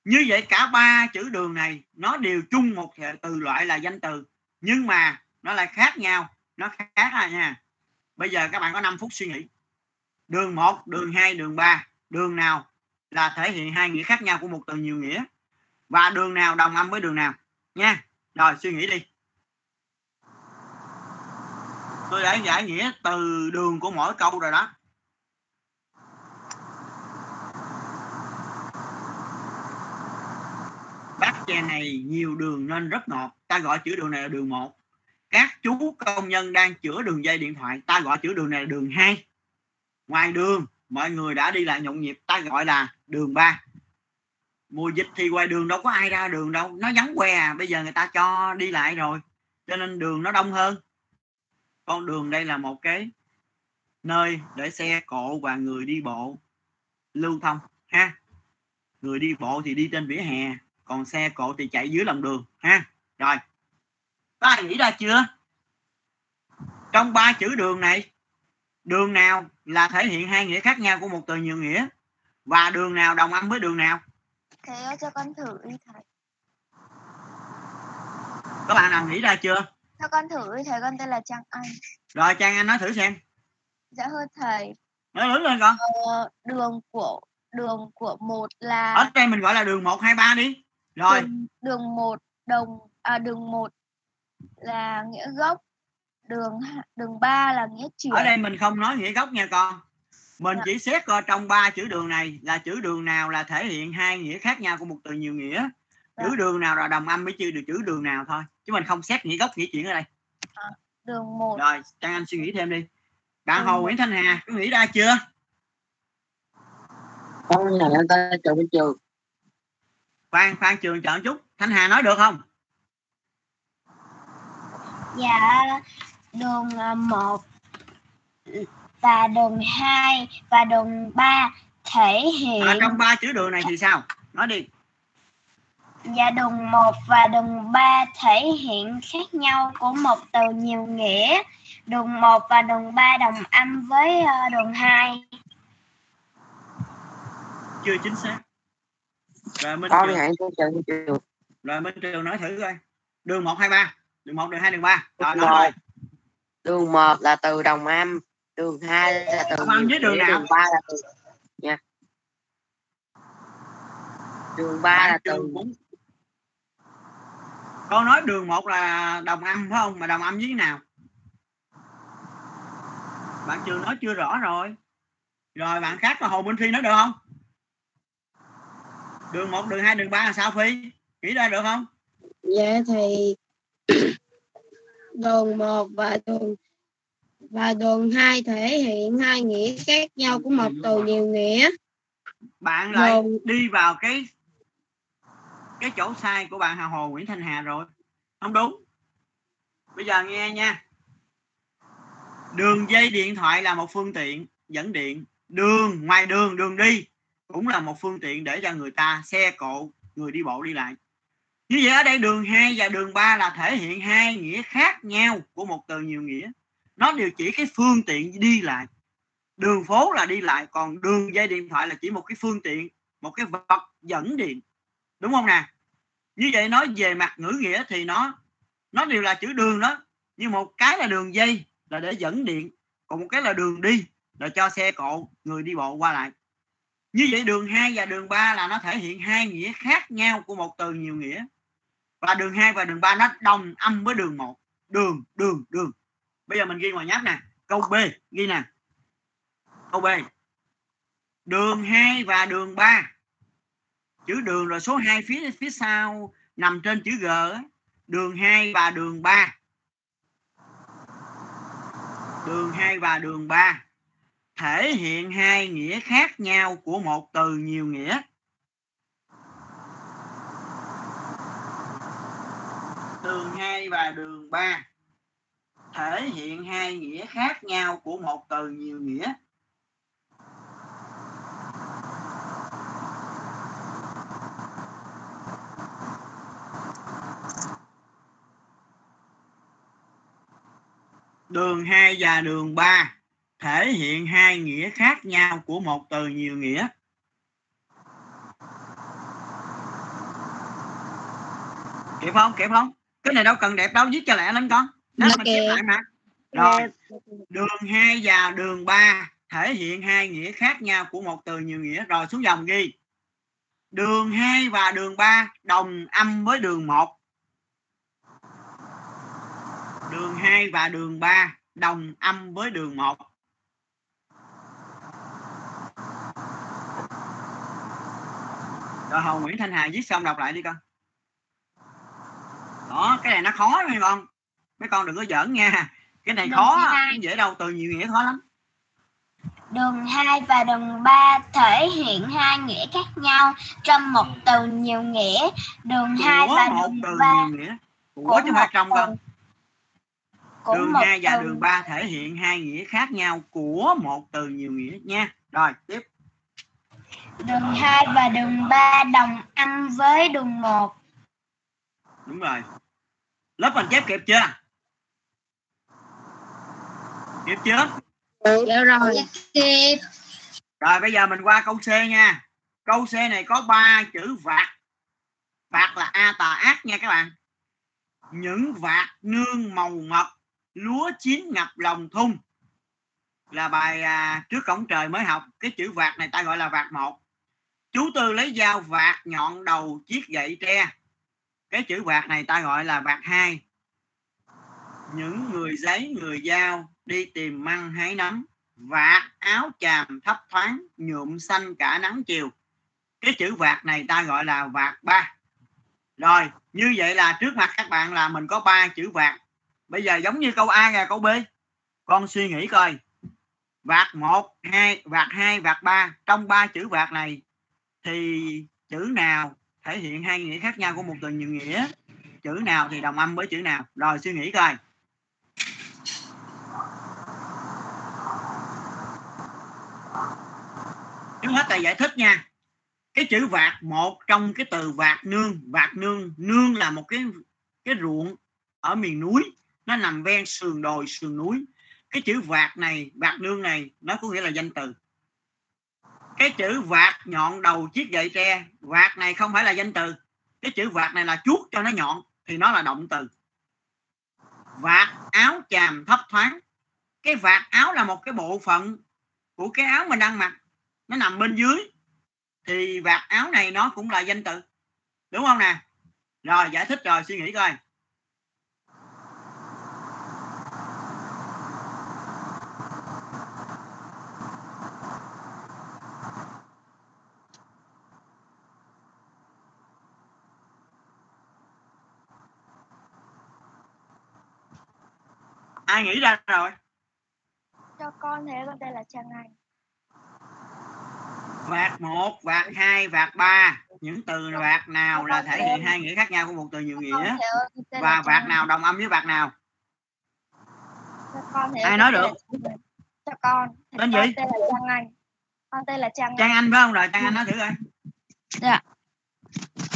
như vậy cả ba chữ đường này, nó đều chung một từ loại là danh từ. Nhưng mà nó lại khác nhau, nó khác à nha. Bây giờ các bạn có 5 phút suy nghĩ. Đường 1 đường 2 đường 3 đường nào là thể hiện hai nghĩa khác nhau của một từ nhiều nghĩa? Và đường nào đồng âm với đường nào? Nha. Rồi, suy nghĩ đi. Tôi đã giải nghĩa từ đường của mỗi câu rồi đó. Bát chè này nhiều đường nên rất ngọt. Ta gọi chữ đường này là đường 1 các chú công nhân đang chữa đường dây điện thoại, ta gọi chữ đường này là đường 2 ngoài đường, mọi người đã đi lại nhộn nhịp, ta gọi là đường 3 mùa dịch thì ngoài đường đâu có ai ra đường đâu. Nó vắng que à bây giờ người ta cho đi lại rồi. Cho nên đường nó đông hơn. Con đường đây là một cái nơi để xe cộ và người đi bộ lưu thông, ha. Người đi bộ thì đi trên vỉa hè còn xe cộ thì chạy dưới lòng đường ha? Rồi. Ai nghĩ ra chưa? Trong ba chữ đường này đường nào là thể hiện hai nghĩa khác nhau của một từ nhiều nghĩa? Và đường nào đồng âm với đường nào? Ơi cho con thử đi thầy. các bạn nào nghĩ ra chưa? Cho con thử đi thầy, con tên là Trang Anh. rồi trang anh nói thử xem. Dạ thưa thầy, nói lớn lên con. Ờ, đường của đường của một là ở đây mình gọi là đường 1 2 3 đi rồi. Đường, đường một đồng à đường một là nghĩa gốc đường đường ba là nghĩa chuyển. Ở đây mình không nói nghĩa gốc nha con. Mình Dạ. chỉ xét coi trong ba chữ đường này là chữ đường nào là thể hiện hai nghĩa khác nhau của một từ nhiều nghĩa. Chữ Dạ. đường nào là đồng âm với chữ được chữ đường nào thôi chứ mình không xét nghĩa gốc nghĩa chuyển ở đây. Đường một. Rồi Trang Anh suy nghĩ thêm đi. Bạn. Hồ Nguyễn Thanh Hà có nghĩ ra chưa? Con này ta chọn bên trường khoan khoan trường chọn chút. Thanh Hà nói được không? Dạ, đường 1 và đường 2 và đường 3 thể hiện à, trong ba chữ đường này thì sao? Nói đi. Dạ đường 1 và đường 3 thể hiện khác nhau của một từ nhiều nghĩa. Đường 1 và đường 3 đồng âm với ờ, đường 2. chưa chính xác rồi Minh con Trường. bên trường. Rồi Minh Trường nói thử coi. Đường 1 2 3 đường 1 đường 2 đường 3 rồi một. rồi. đường 1 là từ đồng âm đường 2 là từ Đồng âm với đường nào? đường 3 là từ nha. Đường 3 là từ cũng con nói đường 1 là đồng âm phải không? Mà đồng âm với nào? Bạn Trường nói chưa rõ rồi. Rồi bạn khác là Hồ Minh Phi nói được không đường 1 đường 2 đường 3 là sao Phi? Nghĩ ra được không? Dạ thì *clears throat* đường 1 và đường và đường 2 thể hiện hai nghĩa khác nhau của một từ nhiều nghĩa. bạn lại Đường đi vào cái cái chỗ sai của bạn Hà Hồ Nguyễn Thanh Hà rồi. Không đúng. Bây giờ nghe nha. Đường dây điện thoại là một phương tiện dẫn điện. Đường ngoài đường đường đi cũng là một phương tiện để cho người ta, xe, cộ, người đi bộ đi lại. Như vậy ở đây đường 2 và đường 3 là thể hiện hai nghĩa khác nhau của một từ nhiều nghĩa. Nó đều chỉ cái phương tiện đi lại. Đường phố là đi lại, còn đường dây điện thoại là chỉ một cái phương tiện, một cái vật dẫn điện. Đúng không nè? Như vậy nói về mặt ngữ nghĩa thì nó nó đều là chữ đường đó. Nhưng một cái là đường dây là để dẫn điện, còn một cái là đường đi, là cho xe, cộ, người đi bộ qua lại như vậy đường 2 và đường 3 là nó thể hiện hai nghĩa khác nhau của một từ nhiều nghĩa. Và đường 2 và đường 3 nó đồng âm với đường 1 đường đường đường. Bây giờ mình ghi ngoài nháp nè. Câu B, ghi nè. Câu B. Đường 2 và đường 3 chữ đường rồi số 2 phía phía sau nằm trên chữ G đường 2 và đường 3 đường 2 và đường 3 thể hiện hai nghĩa khác nhau của một từ nhiều nghĩa. Đường 2 và đường 3 thể hiện hai nghĩa khác nhau của một từ nhiều nghĩa. Đường 2 và đường 3 thể hiện hai nghĩa khác nhau của một từ nhiều nghĩa. Kịp không? Kịp không? Cái này đâu cần đẹp đâu viết cho lẹ lên con. Đó Dạ mình chép kịp. lại mà. Rồi đường 2 và đường 3 thể hiện hai nghĩa khác nhau của một từ nhiều nghĩa. Rồi xuống dòng ghi. Đường 2 và đường 3 đồng âm với đường 1 đường 2 và đường 3 đồng âm với đường 1 rồi Hồ Nguyễn Thanh Hà viết xong đọc lại đi con. Đó cái này nó khó mấy con mấy con đừng có giỡn nha. Cái này Đường khó hai. không dễ đâu từ nhiều nghĩa khó lắm. Đường 2 và đường 3 thể hiện hai nghĩa khác nhau trong một từ nhiều nghĩa. Đường 2 của và một đường từ 3 nhiều nghĩa. Của chứ không phải trong con. Của đường 2 và từ. Đường 3 thể hiện hai nghĩa khác nhau của một từ nhiều nghĩa nha. Rồi tiếp đường 2 và đường 3 đồng âm với đường 1. đúng rồi. Lớp mình chép kịp chưa? Kịp chưa? Dạ rồi. kịp. Rồi bây giờ mình qua câu C nha. Câu C này có ba chữ vạt. Vạt là a tà ác nha các bạn. Những vạt nương màu ngọc lúa chín ngập lòng thung là bài à, trước cổng trời mới học. Cái chữ vạt này ta gọi là vạt một chú tư lấy dao vạt nhọn đầu chiếc gậy tre. Cái chữ vạt này ta gọi là vạt hai. Những người giấy, người dao đi tìm măng hái nấm, vạt áo chàm thấp thoáng, nhuộm xanh cả nắng chiều. Cái chữ vạt này ta gọi là vạt ba. Rồi, như vậy là trước mặt các bạn là mình có ba chữ vạt. Bây giờ giống như câu a và câu b. Con suy nghĩ coi. Vạt một, hai, vạt hai, vạt ba. Trong ba chữ vạt này thì chữ nào thể hiện hai nghĩa khác nhau của một từ nhiều nghĩa? Chữ nào thì đồng âm với chữ nào? Rồi, suy nghĩ coi. Trước hết thầy giải thích nha. Cái chữ vạt một trong cái từ vạt nương vạt nương nương là một cái cái ruộng ở miền núi. Nó nằm ven sườn đồi, sườn núi. Cái chữ vạt này, vạt nương này, nó có nghĩa là danh từ cái chữ vạt nhọn đầu chiếc gậy tre, vạt này không phải là danh từ. Cái chữ vạt này là chuốt cho nó nhọn, thì nó là động từ. Vạt áo chàm thấp thoáng. Cái vạt áo là một cái bộ phận của cái áo mình đang mặc. Nó nằm bên dưới, thì vạt áo này nó cũng là danh từ. Đúng không nè? Rồi, giải thích rồi, suy nghĩ coi. Ai nghĩ ra rồi? Cho con thế con tên là Trang Anh. Vạt một vạt hai vạt ba. Những từ vạt nào là thể hiện hai nghĩa khác nhau của một từ nhiều nghĩa? và vạt nào đồng âm với vạt nào? Cho con thế ai nói được? cho con tên con gì? tên là Trang Anh. Con tên là Trang trang anh. Phải không? Rồi trang anh nói thử coi. Dạ.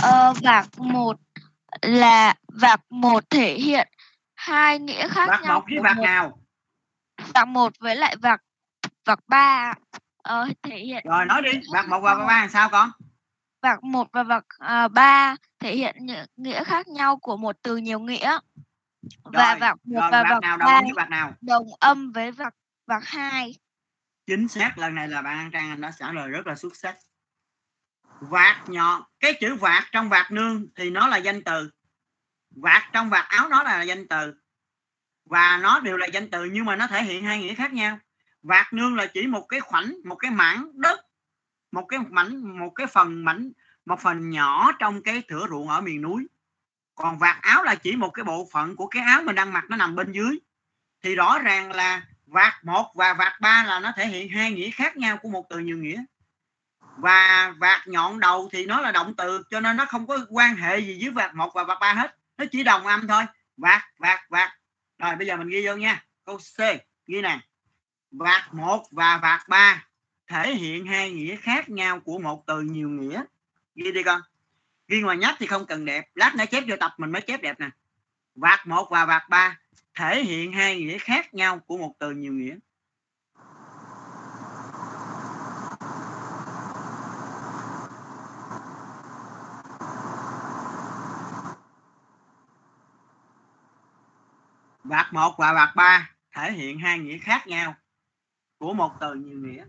Ờ, vạc một là vạc một thể hiện hai nghĩa khác vạt nhau một với một. nào? Vạc một với lại vạc vạc ba. Ờ, thể hiện rồi nói đi. vạt một và vạt ba làm sao con? Vạc một và vạc à, ba thể hiện những nghĩa khác nhau của một từ nhiều nghĩa. Và rồi, vạc một rồi và vạt vạc nào đồng ba với nào? đồng âm với vạc vạc hai. Chính xác lần này là bạn An Trang đã trả lời rất là xuất sắc. Vạt nhọn cái chữ vạt trong vạt nương thì nó là danh từ vạt trong vạt áo nó là danh từ. Và nó đều là danh từ, nhưng mà nó thể hiện hai nghĩa khác nhau. Vạt nương là chỉ một cái khoảnh, một cái mảng đất, một cái mảnh, một cái phần mảnh, một phần nhỏ trong cái thửa ruộng ở miền núi. Còn vạt áo là chỉ một cái bộ phận của cái áo mình đang mặc nó nằm bên dưới. Thì rõ ràng là vạt một và vạt ba là nó thể hiện hai nghĩa khác nhau của một từ nhiều nghĩa. Và vạt nhọn đầu thì nó là động từ, cho nên nó không có quan hệ gì với vạt một và vạt ba hết nó chỉ đồng âm thôi. Vạt vạt vạt rồi, bây giờ mình ghi vô nha. Câu C, ghi nè. Vạt một và vạt ba thể hiện hai nghĩa khác nhau của một từ nhiều nghĩa. Ghi đi con. Ghi ngoài nhắc thì không cần đẹp. Lát nữa chép vô tập mình mới chép đẹp nè. Vạt một và vạt ba thể hiện hai nghĩa khác nhau của một từ nhiều nghĩa. Vạt một và vạt ba thể hiện hai nghĩa khác nhau của một từ nhiều nghĩa.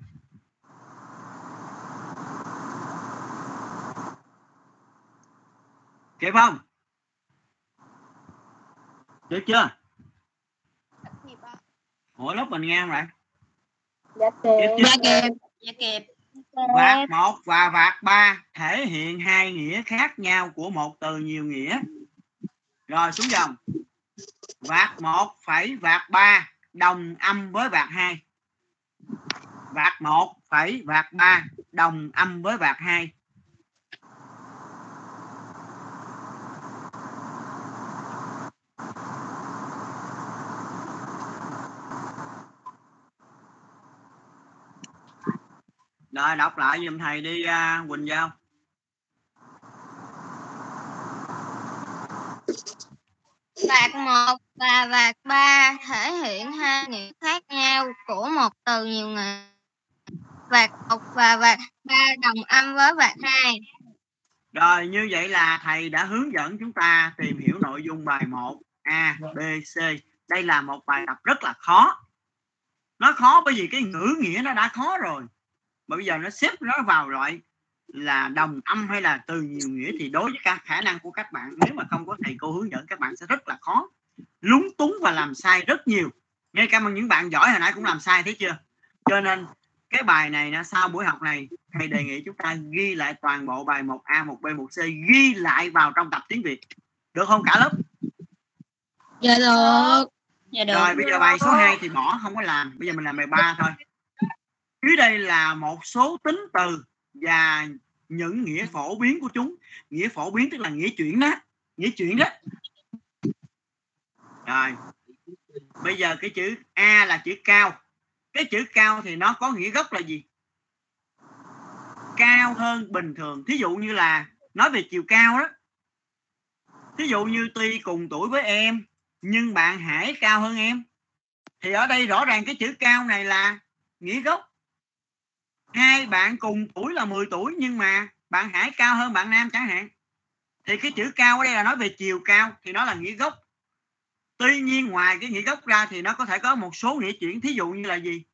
Kịp không? Được chưa? Ủa lúc mình nghe không vậy? Dạ kịp. Dạ kịp. Dạ kịp. Vạt một và vạt ba thể hiện hai nghĩa khác nhau của một từ nhiều nghĩa. Rồi xuống dòng vạt một phẩy vạt ba đồng âm với vạt hai. Vạt một phẩy vạt ba đồng âm với vạt hai. Rồi đọc lại giùm thầy đi uh, Quỳnh Giao. Vạc một và vạc ba thể hiện hai nghĩa khác nhau của một từ nhiều nghĩa. Vạc một và vạc ba đồng âm với vạc hai. Rồi như vậy là thầy đã hướng dẫn chúng ta tìm hiểu nội dung bài 1 A, B, C. Đây là một bài tập rất là khó. Nó khó bởi vì cái ngữ nghĩa nó đã khó rồi. Mà bây giờ nó xếp nó vào loại là đồng âm hay là từ nhiều nghĩa thì đối với các khả năng của các bạn nếu mà không có thầy cô hướng dẫn các bạn sẽ rất là khó. Lúng túng và làm sai rất nhiều. Ngay cả những bạn giỏi hồi nãy cũng làm sai thấy chưa? Cho nên cái bài này nó sau buổi học này thầy đề nghị chúng ta ghi lại toàn bộ bài 1A, 1B, 1C ghi lại vào trong tập tiếng Việt. Được không cả lớp? Dạ được. Dạ được. rồi bây giờ bài số 2 thì bỏ không có làm. Bây giờ mình làm bài 3 thôi. Dưới đây là một số tính từ và những nghĩa phổ biến của chúng. Nghĩa phổ biến tức là nghĩa chuyển đó, nghĩa chuyển đó. Rồi, bây giờ cái chữ a là chữ cao. Cái chữ cao thì nó có nghĩa gốc là gì? Cao hơn bình thường. Thí dụ như là nói về chiều cao đó. Thí dụ như tuy cùng tuổi với em, nhưng bạn hải cao hơn em. Thì ở đây rõ ràng cái chữ cao này là nghĩa gốc hai bạn cùng tuổi là 10 tuổi nhưng mà bạn hải cao hơn bạn nam chẳng hạn. Thì cái chữ cao ở đây là nói về chiều cao thì nó là nghĩa gốc. Tuy nhiên ngoài cái nghĩa gốc ra thì nó có thể có một số nghĩa chuyển thí dụ như là gì?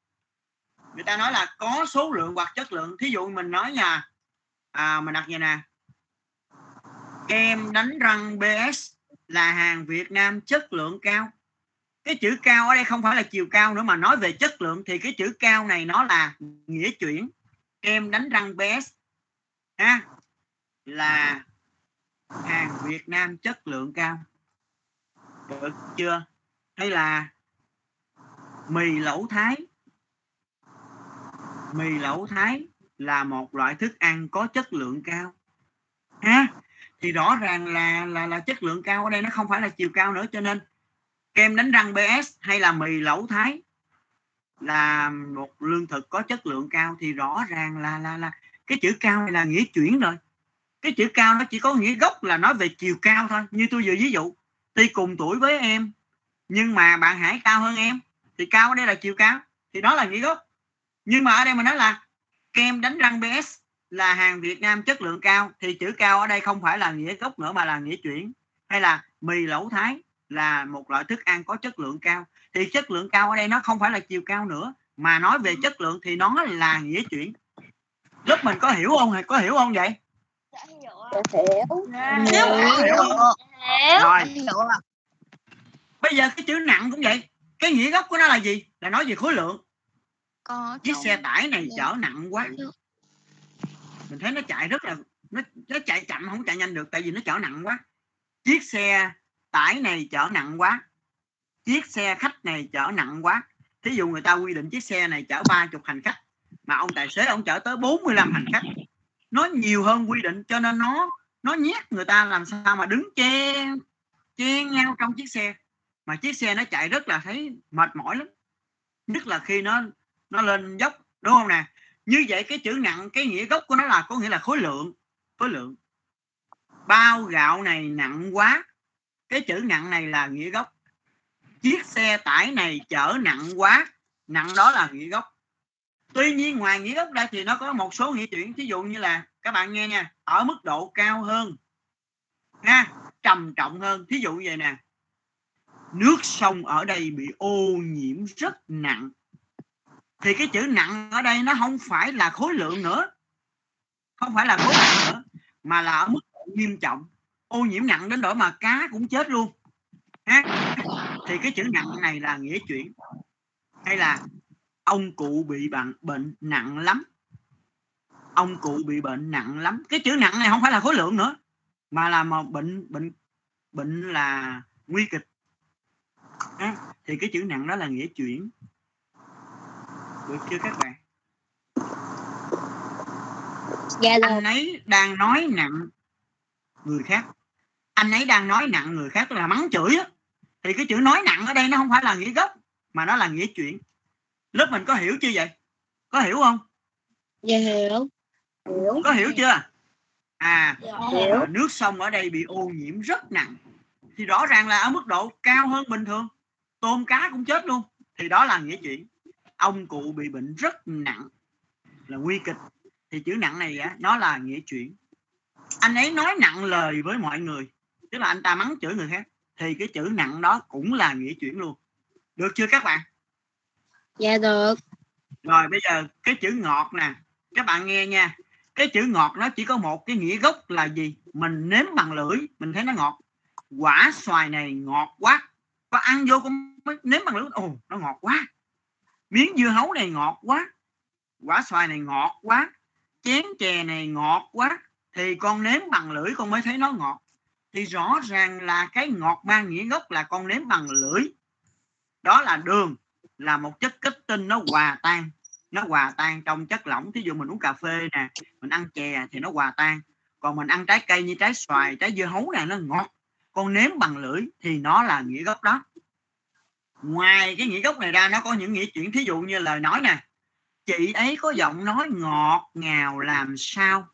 Người ta nói là có số lượng hoặc chất lượng. Thí dụ mình nói nha à, mình đặt vậy nè. Kem đánh răng BS là hàng Việt Nam chất lượng cao cái chữ cao ở đây không phải là chiều cao nữa mà nói về chất lượng thì cái chữ cao này nó là nghĩa chuyển. Kem đánh răng best ha, là hàng Việt Nam chất lượng cao. Được chưa? Hay là mì lẩu thái. Mì lẩu thái là một loại thức ăn có chất lượng cao, ha. Thì rõ ràng là là là chất lượng cao ở đây nó không phải là chiều cao nữa, cho nên kem đánh răng BS hay là mì lẩu thái? Là một lương thực có chất lượng cao thì rõ ràng là là là cái chữ cao này là nghĩa chuyển rồi. Cái chữ cao nó chỉ có nghĩa gốc là nói về chiều cao thôi, như tôi vừa ví dụ. Tuy cùng tuổi với em, nhưng mà bạn hải cao hơn em, thì cao ở đây là chiều cao, thì đó là nghĩa gốc. Nhưng mà ở đây mình nói là kem đánh răng BS là hàng Việt Nam chất lượng cao, thì chữ cao ở đây không phải là nghĩa gốc nữa mà là nghĩa chuyển hay là mì lẩu thái là một loại thức ăn có chất lượng cao. Thì chất lượng cao ở đây nó không phải là chiều cao nữa mà nói về chất lượng thì nó là nghĩa chuyển. Lớp mình có hiểu không? Có hiểu không vậy? Hiểu. hiểu. Không? Hiểu. rồi. Hiểu ạ. Bây giờ cái chữ nặng cũng vậy. Cái nghĩa gốc của nó là gì? Là nói về khối lượng. Có chiếc xe tải này Dạ. chở nặng quá. Mình thấy nó chạy rất là nó nó chạy chậm không chạy nhanh được tại vì nó chở nặng quá. Chiếc xe tải này chở nặng quá, chiếc xe khách này chở nặng quá. Thí dụ người ta quy định chiếc xe này chở 30 hành khách, mà ông tài xế ông chở tới 45 hành khách. Nó nhiều hơn quy định, cho nên nó nó nhét người ta làm sao mà đứng chen chen nhau trong chiếc xe. Mà chiếc xe nó chạy rất là thấy mệt mỏi lắm. Nhất là khi nó nó lên dốc, đúng không nè? Như vậy cái chữ nặng, cái nghĩa gốc của nó là, có nghĩa là khối lượng khối lượng. Bao gạo này nặng quá cái chữ nặng này là nghĩa gốc. Chiếc xe tải này chở nặng quá, nặng đó là nghĩa gốc. Tuy nhiên ngoài nghĩa gốc ra thì nó có một số nghĩa chuyển. Ví dụ như là, các bạn nghe nha, ở mức độ cao hơn, ha, trầm trọng hơn. Thí dụ như vậy nè, nước sông ở đây bị ô nhiễm rất nặng. Thì cái chữ nặng ở đây nó không phải là khối lượng nữa, không phải là khối lượng nữa, mà là ở mức độ nghiêm trọng ô nhiễm nặng đến nỗi mà cá cũng chết luôn. Ha thì cái chữ nặng này là nghĩa chuyển. Hay là ông cụ bị bệnh bệnh nặng lắm. Ông cụ bị bệnh nặng lắm. Cái chữ nặng này không phải là khối lượng nữa mà là một bệnh bệnh bệnh là nguy kịch. Ha? thì cái chữ nặng đó là nghĩa chuyển. Được chưa các bạn? Dạ anh ấy đang nói nặng người khác anh ấy đang nói nặng người khác tức là mắng chửi á. Thì cái chữ nói nặng ở đây nó không phải là nghĩa gốc mà nó là nghĩa chuyển lớp mình có hiểu chưa vậy? Có hiểu không? Dạ hiểu. Có hiểu chưa? À hiểu. nước sông ở đây bị ô nhiễm rất nặng. Thì rõ ràng là ở mức độ cao hơn bình thường. Tôm cá cũng chết luôn. Thì đó là nghĩa chuyển ông cụ bị bệnh rất nặng. Là nguy kịch. Thì chữ nặng này á nó là nghĩa chuyển anh ấy nói nặng lời với mọi người tức là anh ta mắng chửi người khác thì cái chữ nặng đó cũng là nghĩa chuyển luôn. Được chưa các bạn? Dạ được. Rồi bây giờ cái chữ ngọt nè. Các bạn nghe nha. Cái chữ ngọt nó chỉ có một cái nghĩa gốc là gì? Mình nếm bằng lưỡi mình thấy nó ngọt. Quả xoài này ngọt quá. Có ăn vô cũng nếm bằng lưỡi. Ồ nó ngọt quá. Miếng dưa hấu này ngọt quá. Quả xoài này ngọt quá. Chén chè này ngọt quá. Thì con nếm bằng lưỡi con mới thấy nó ngọt thì rõ ràng là cái ngọt mang nghĩa gốc là con nếm bằng lưỡi. Đó là đường, là một chất kết tinh nó hòa tan. Nó hòa tan trong chất lỏng. Thí dụ mình uống cà phê nè, mình ăn chè thì nó hòa tan. Còn mình ăn trái cây như trái xoài, trái dưa hấu này nó ngọt. Con nếm bằng lưỡi thì nó là nghĩa gốc đó. Ngoài cái nghĩa gốc này ra, nó có những nghĩa chuyển. Thí dụ như lời nói nè. Chị ấy có giọng nói ngọt ngào làm sao?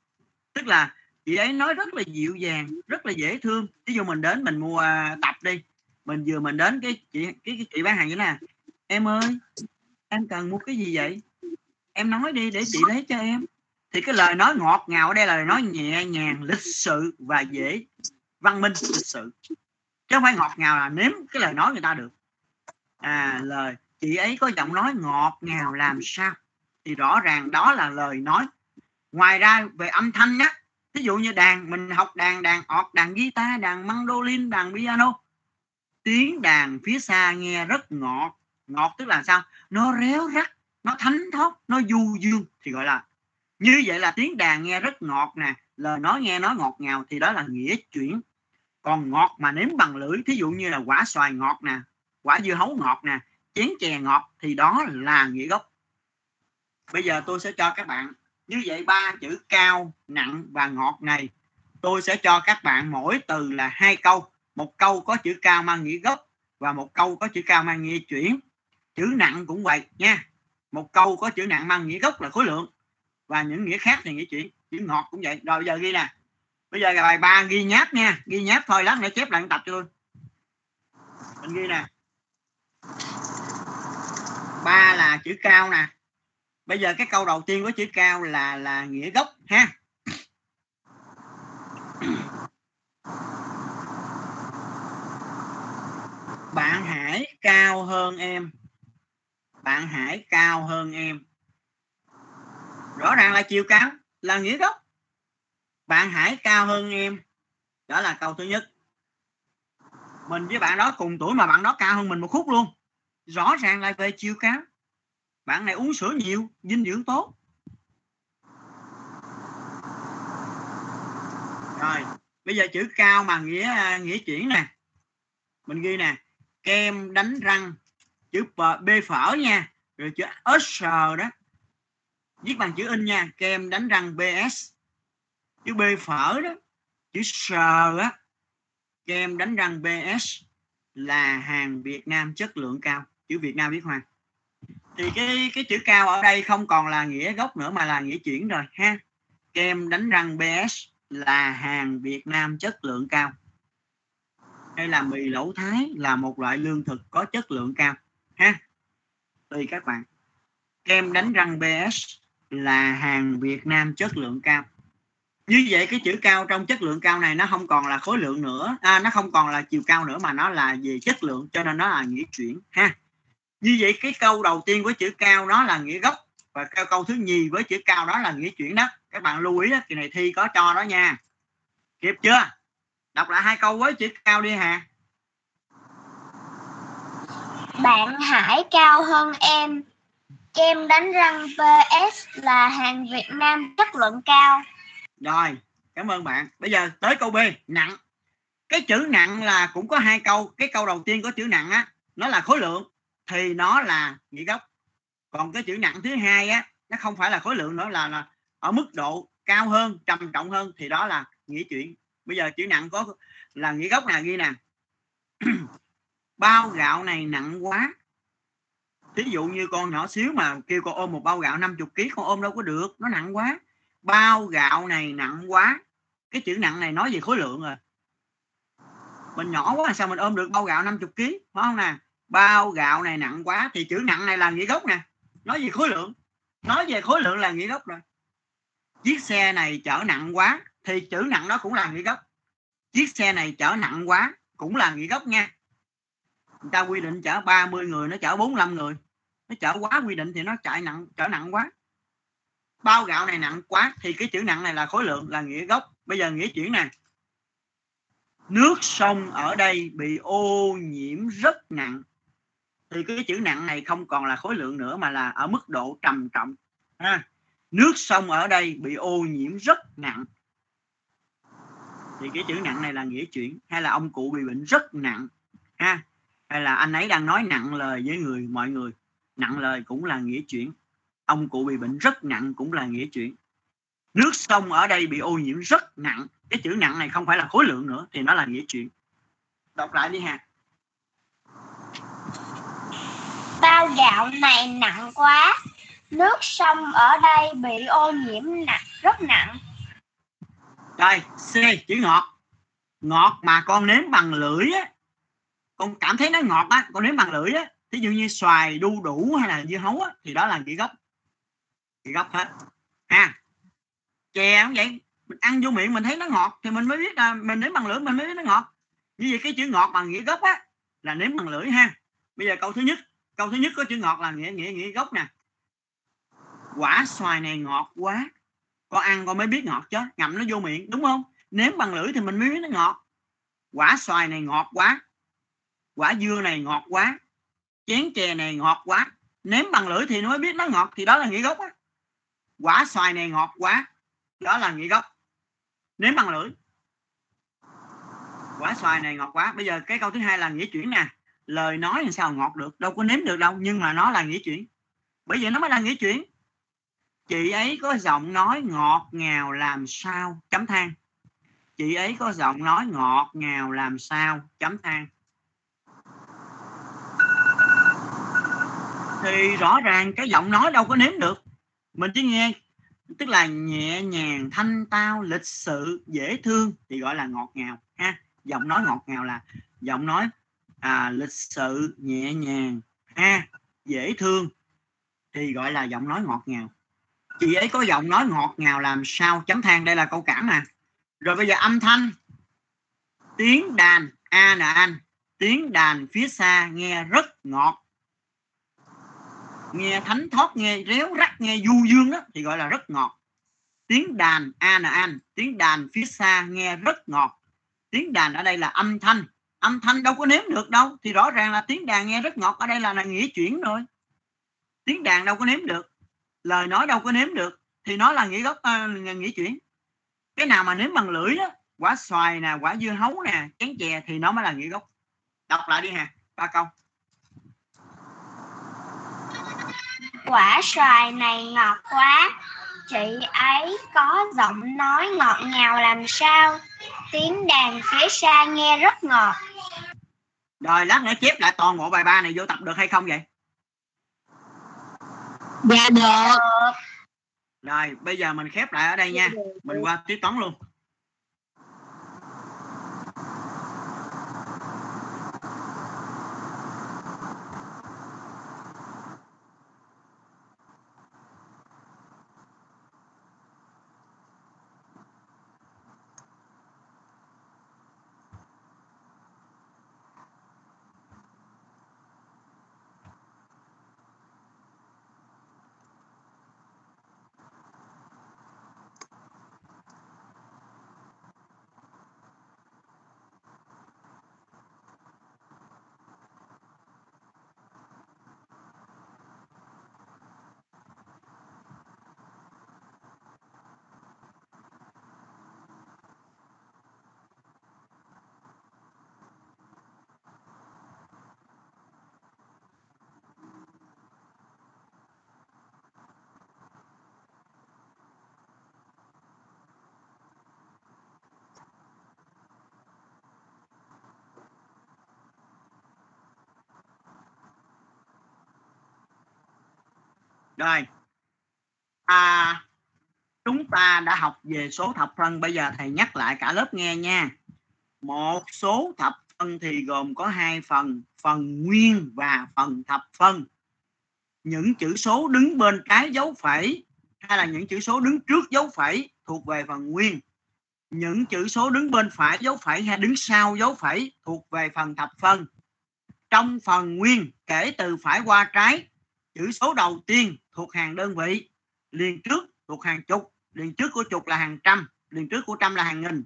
Tức là chị ấy nói rất là dịu dàng rất là dễ thương. Ví dụ mình đến mình mua à, tập đi mình vừa mình đến cái chị cái, cái chị bán hàng như nè em ơi em cần mua cái gì vậy? Em nói đi để chị lấy cho em. Thì cái lời nói ngọt ngào ở đây là lời nói nhẹ nhàng lịch sự và dễ văn minh lịch sự. Chứ không phải ngọt ngào là nếm cái lời nói người ta được. À lời chị ấy có giọng nói ngọt ngào làm sao? Thì rõ ràng đó là lời nói. Ngoài ra về âm thanh á ví dụ như đàn, mình học đàn đàn ọt, đàn guitar, đàn mandolin, đàn piano. Tiếng đàn phía xa nghe rất ngọt. Ngọt tức là sao? Nó réo rắt, nó thánh thót, nó du dương, thì gọi là như vậy là tiếng đàn nghe rất ngọt nè. Lời nói nghe nói ngọt ngào thì đó là nghĩa chuyển. Còn ngọt mà nếm bằng lưỡi, thí dụ như là quả xoài ngọt nè, quả dưa hấu ngọt nè, chén chè ngọt thì đó là nghĩa gốc. Bây giờ tôi sẽ cho các bạn như vậy ba chữ cao, nặng và ngọt này tôi sẽ cho các bạn mỗi từ là hai câu. Một câu có chữ cao mang nghĩa gốc và một câu có chữ cao mang nghĩa chuyển. Chữ nặng cũng vậy nha. Một câu có chữ nặng mang nghĩa gốc là khối lượng và những nghĩa khác thì nghĩa chuyển. Chữ ngọt cũng vậy. Rồi bây giờ ghi nè. Bây giờ bài ba ghi nháp nha. Ghi nháp thôi, lát nữa chép lại tập cho tôi. Mình ghi nè. Ba là chữ cao nè bây giờ cái câu đầu tiên của chữ cao là là nghĩa gốc, ha. Bạn hải cao hơn em. Bạn hải cao hơn em. Rõ ràng là chiều cao, là nghĩa gốc. Bạn hải cao hơn em. Đó là câu thứ nhất. Mình với bạn đó cùng tuổi mà bạn đó cao hơn mình một khúc luôn. Rõ ràng là về chiều cao bạn này uống sữa nhiều, dinh dưỡng tốt. Rồi, bây giờ chữ cao mà nghĩa nghĩa chuyển nè. Mình ghi nè, kem đánh răng, chữ b phở nha, rồi chữ s đó. Viết bằng chữ in nha, kem đánh răng bs chữ b phở đó, chữ sờ á, kem đánh răng bs là hàng việt nam chất lượng cao. Chữ việt nam viết hoa thì cái cái chữ cao ở đây không còn là nghĩa gốc nữa mà là nghĩa chuyển rồi ha. Kem đánh răng bs là hàng việt nam chất lượng cao. Hay là mì lẩu thái là một loại lương thực có chất lượng cao ha. Tùy các bạn. Kem đánh răng bs là hàng việt nam chất lượng cao. Như vậy cái chữ cao trong chất lượng cao này nó không còn là khối lượng nữa à, nó không còn là chiều cao nữa mà nó là về chất lượng cho nên nó là nghĩa chuyển ha như vậy cái câu đầu tiên với chữ cao nó là nghĩa gốc và câu câu thứ nhì với chữ cao đó là nghĩa chuyển đó các bạn lưu ý đó kỳ này thi có cho đó nha. Kịp chưa? Đọc lại hai câu với chữ cao đi hà. Bạn Hải cao hơn em. Kem đánh răng PS là hàng Việt Nam chất lượng cao. Rồi cảm ơn bạn. Bây giờ tới câu B nặng. Cái chữ nặng là cũng có hai câu. Cái câu đầu tiên có chữ nặng á nó là khối lượng thì nó là nghĩa gốc. Còn cái chữ nặng thứ hai á nó không phải là khối lượng nữa là, là ở mức độ cao hơn trầm trọng hơn thì đó là nghĩa chuyển. Bây giờ chữ nặng có là nghĩa gốc là ghi nè. *clears throat* Bao gạo này nặng quá. Thí dụ như con nhỏ xíu mà kêu con ôm một bao gạo 50 kg con ôm đâu có được nó nặng quá. Bao gạo này nặng quá. Cái chữ nặng này nói về khối lượng rồi. Mình nhỏ quá sao mình ôm được bao gạo 50 kg phải không nè? Bao gạo này nặng quá, thì chữ nặng này là nghĩa gốc nè. Nói về khối lượng. Nói về khối lượng là nghĩa gốc rồi chiếc xe này chở nặng quá, thì chữ nặng đó cũng là nghĩa gốc. Chiếc xe này chở nặng quá, cũng là nghĩa gốc nha. Người ta quy định chở 30 người, nó chở 45 người. Nó chở quá quy định thì nó chạy nặng, chở nặng quá. Bao gạo này nặng quá, thì cái chữ nặng này là khối lượng, là nghĩa gốc. Bây giờ nghĩa chuyển nè. Nước sông ở đây bị ô nhiễm rất nặng thì cái chữ nặng này không còn là khối lượng nữa mà là ở mức độ trầm trọng, ha. nước sông ở đây bị ô nhiễm rất nặng. Thì cái chữ nặng này là nghĩa chuyển, hay là ông cụ bị bệnh rất nặng, ha. Hay là anh ấy đang nói nặng lời với người, mọi người. Nặng lời cũng là nghĩa chuyển. Ông cụ bị bệnh rất nặng cũng là nghĩa chuyển. Nước sông ở đây bị ô nhiễm rất nặng. Cái chữ nặng này không phải là khối lượng nữa, thì nó là nghĩa chuyển. Đọc lại đi ha. Bao gạo này nặng quá. Nước sông ở đây bị ô nhiễm nặng rất nặng. Rồi c chữ ngọt. Ngọt mà con nếm bằng lưỡi á. Con cảm thấy nó ngọt á con nếm bằng lưỡi á. Thí dụ như xoài đu đủ hay là dưa hấu á, thì đó là nghĩa gốc. Nghĩa gốc hết. Ha. Chè cũng vậy? Mình ăn vô miệng mình thấy nó ngọt thì mình mới biết là mình nếm bằng lưỡi mình mới biết nó ngọt. Như vậy cái chữ ngọt bằng nghĩa gốc á là nếm bằng lưỡi ha. Bây giờ câu thứ nhất câu thứ nhất có chữ ngọt là nghĩa nghĩa nghĩa gốc nè. Quả xoài này ngọt quá. Con ăn con mới biết ngọt chứ, ngậm nó vô miệng, đúng không? Nếm bằng lưỡi thì mình mới biết nó ngọt. Quả xoài này ngọt quá. Quả dưa này ngọt quá. Chén chè này ngọt quá. Nếm bằng lưỡi thì nó mới biết nó ngọt, thì đó là nghĩa gốc á. Quả xoài này ngọt quá. Đó là nghĩa gốc. Nếm bằng lưỡi. Quả xoài này ngọt quá. Bây giờ cái câu thứ hai là nghĩa chuyển nè lời nói làm sao ngọt được? Đâu có nếm được đâu, nhưng mà nó là nghĩa chuyển. Bởi vậy nó mới là nghĩa chuyển. Chị ấy có giọng nói ngọt ngào làm sao chấm than. Chị ấy có giọng nói ngọt ngào làm sao chấm than. Thì rõ ràng cái giọng nói đâu có nếm được. Mình chỉ nghe, tức là nhẹ nhàng, thanh tao, lịch sự, dễ thương thì gọi là ngọt ngào, ha. Giọng nói ngọt ngào là giọng nói à, lịch sự nhẹ nhàng. Ha dễ thương. Thì gọi là giọng nói ngọt ngào. Chị ấy có giọng nói ngọt ngào làm sao chấm than đây là câu cảm nè rồi bây giờ âm thanh. Tiếng đàn a là an tiếng đàn phía xa nghe rất ngọt. Nghe thánh thoát nghe réo rắt nghe du dương đó thì gọi là rất ngọt. Tiếng đàn a là an tiếng đàn phía xa nghe rất ngọt. Tiếng đàn ở đây là âm thanh âm thanh đâu có nếm được đâu. Thì rõ ràng là tiếng đàn nghe rất ngọt. Ở đây là, là nghĩa chuyển rồi tiếng đàn đâu có nếm được. Lời nói đâu có nếm được. Thì nó là nghĩa gốc uh, nghĩa chuyển. Cái nào mà nếm bằng lưỡi đó quả xoài nè quả dưa hấu nè chén chè thì nó mới là nghĩa gốc. Đọc lại đi hà ba câu. Quả xoài này ngọt quá. Chị ấy có giọng nói ngọt ngào làm sao? Tiếng đàn phía xa nghe rất ngọt. Rồi lát nữa chép lại toàn bộ bài ba này vô tập được hay không vậy? Dạ được. Rồi bây giờ mình khép lại ở đây nha. Mình qua tiếp toán luôn rồi à, chúng ta đã học về số thập phân. Bây giờ thầy nhắc lại cả lớp nghe nha. Một số thập phân thì gồm có hai phần phần nguyên và phần thập phân. Những chữ số đứng bên trái dấu phẩy hay là những chữ số đứng trước dấu phẩy thuộc về phần nguyên. Những chữ số đứng bên phải dấu phẩy hay đứng sau dấu phẩy thuộc về phần thập phân. Trong phần nguyên kể từ phải qua trái chữ số đầu tiên thuộc hàng đơn vị, liền trước thuộc hàng chục, liền trước của chục là hàng trăm, liền trước của trăm là hàng nghìn.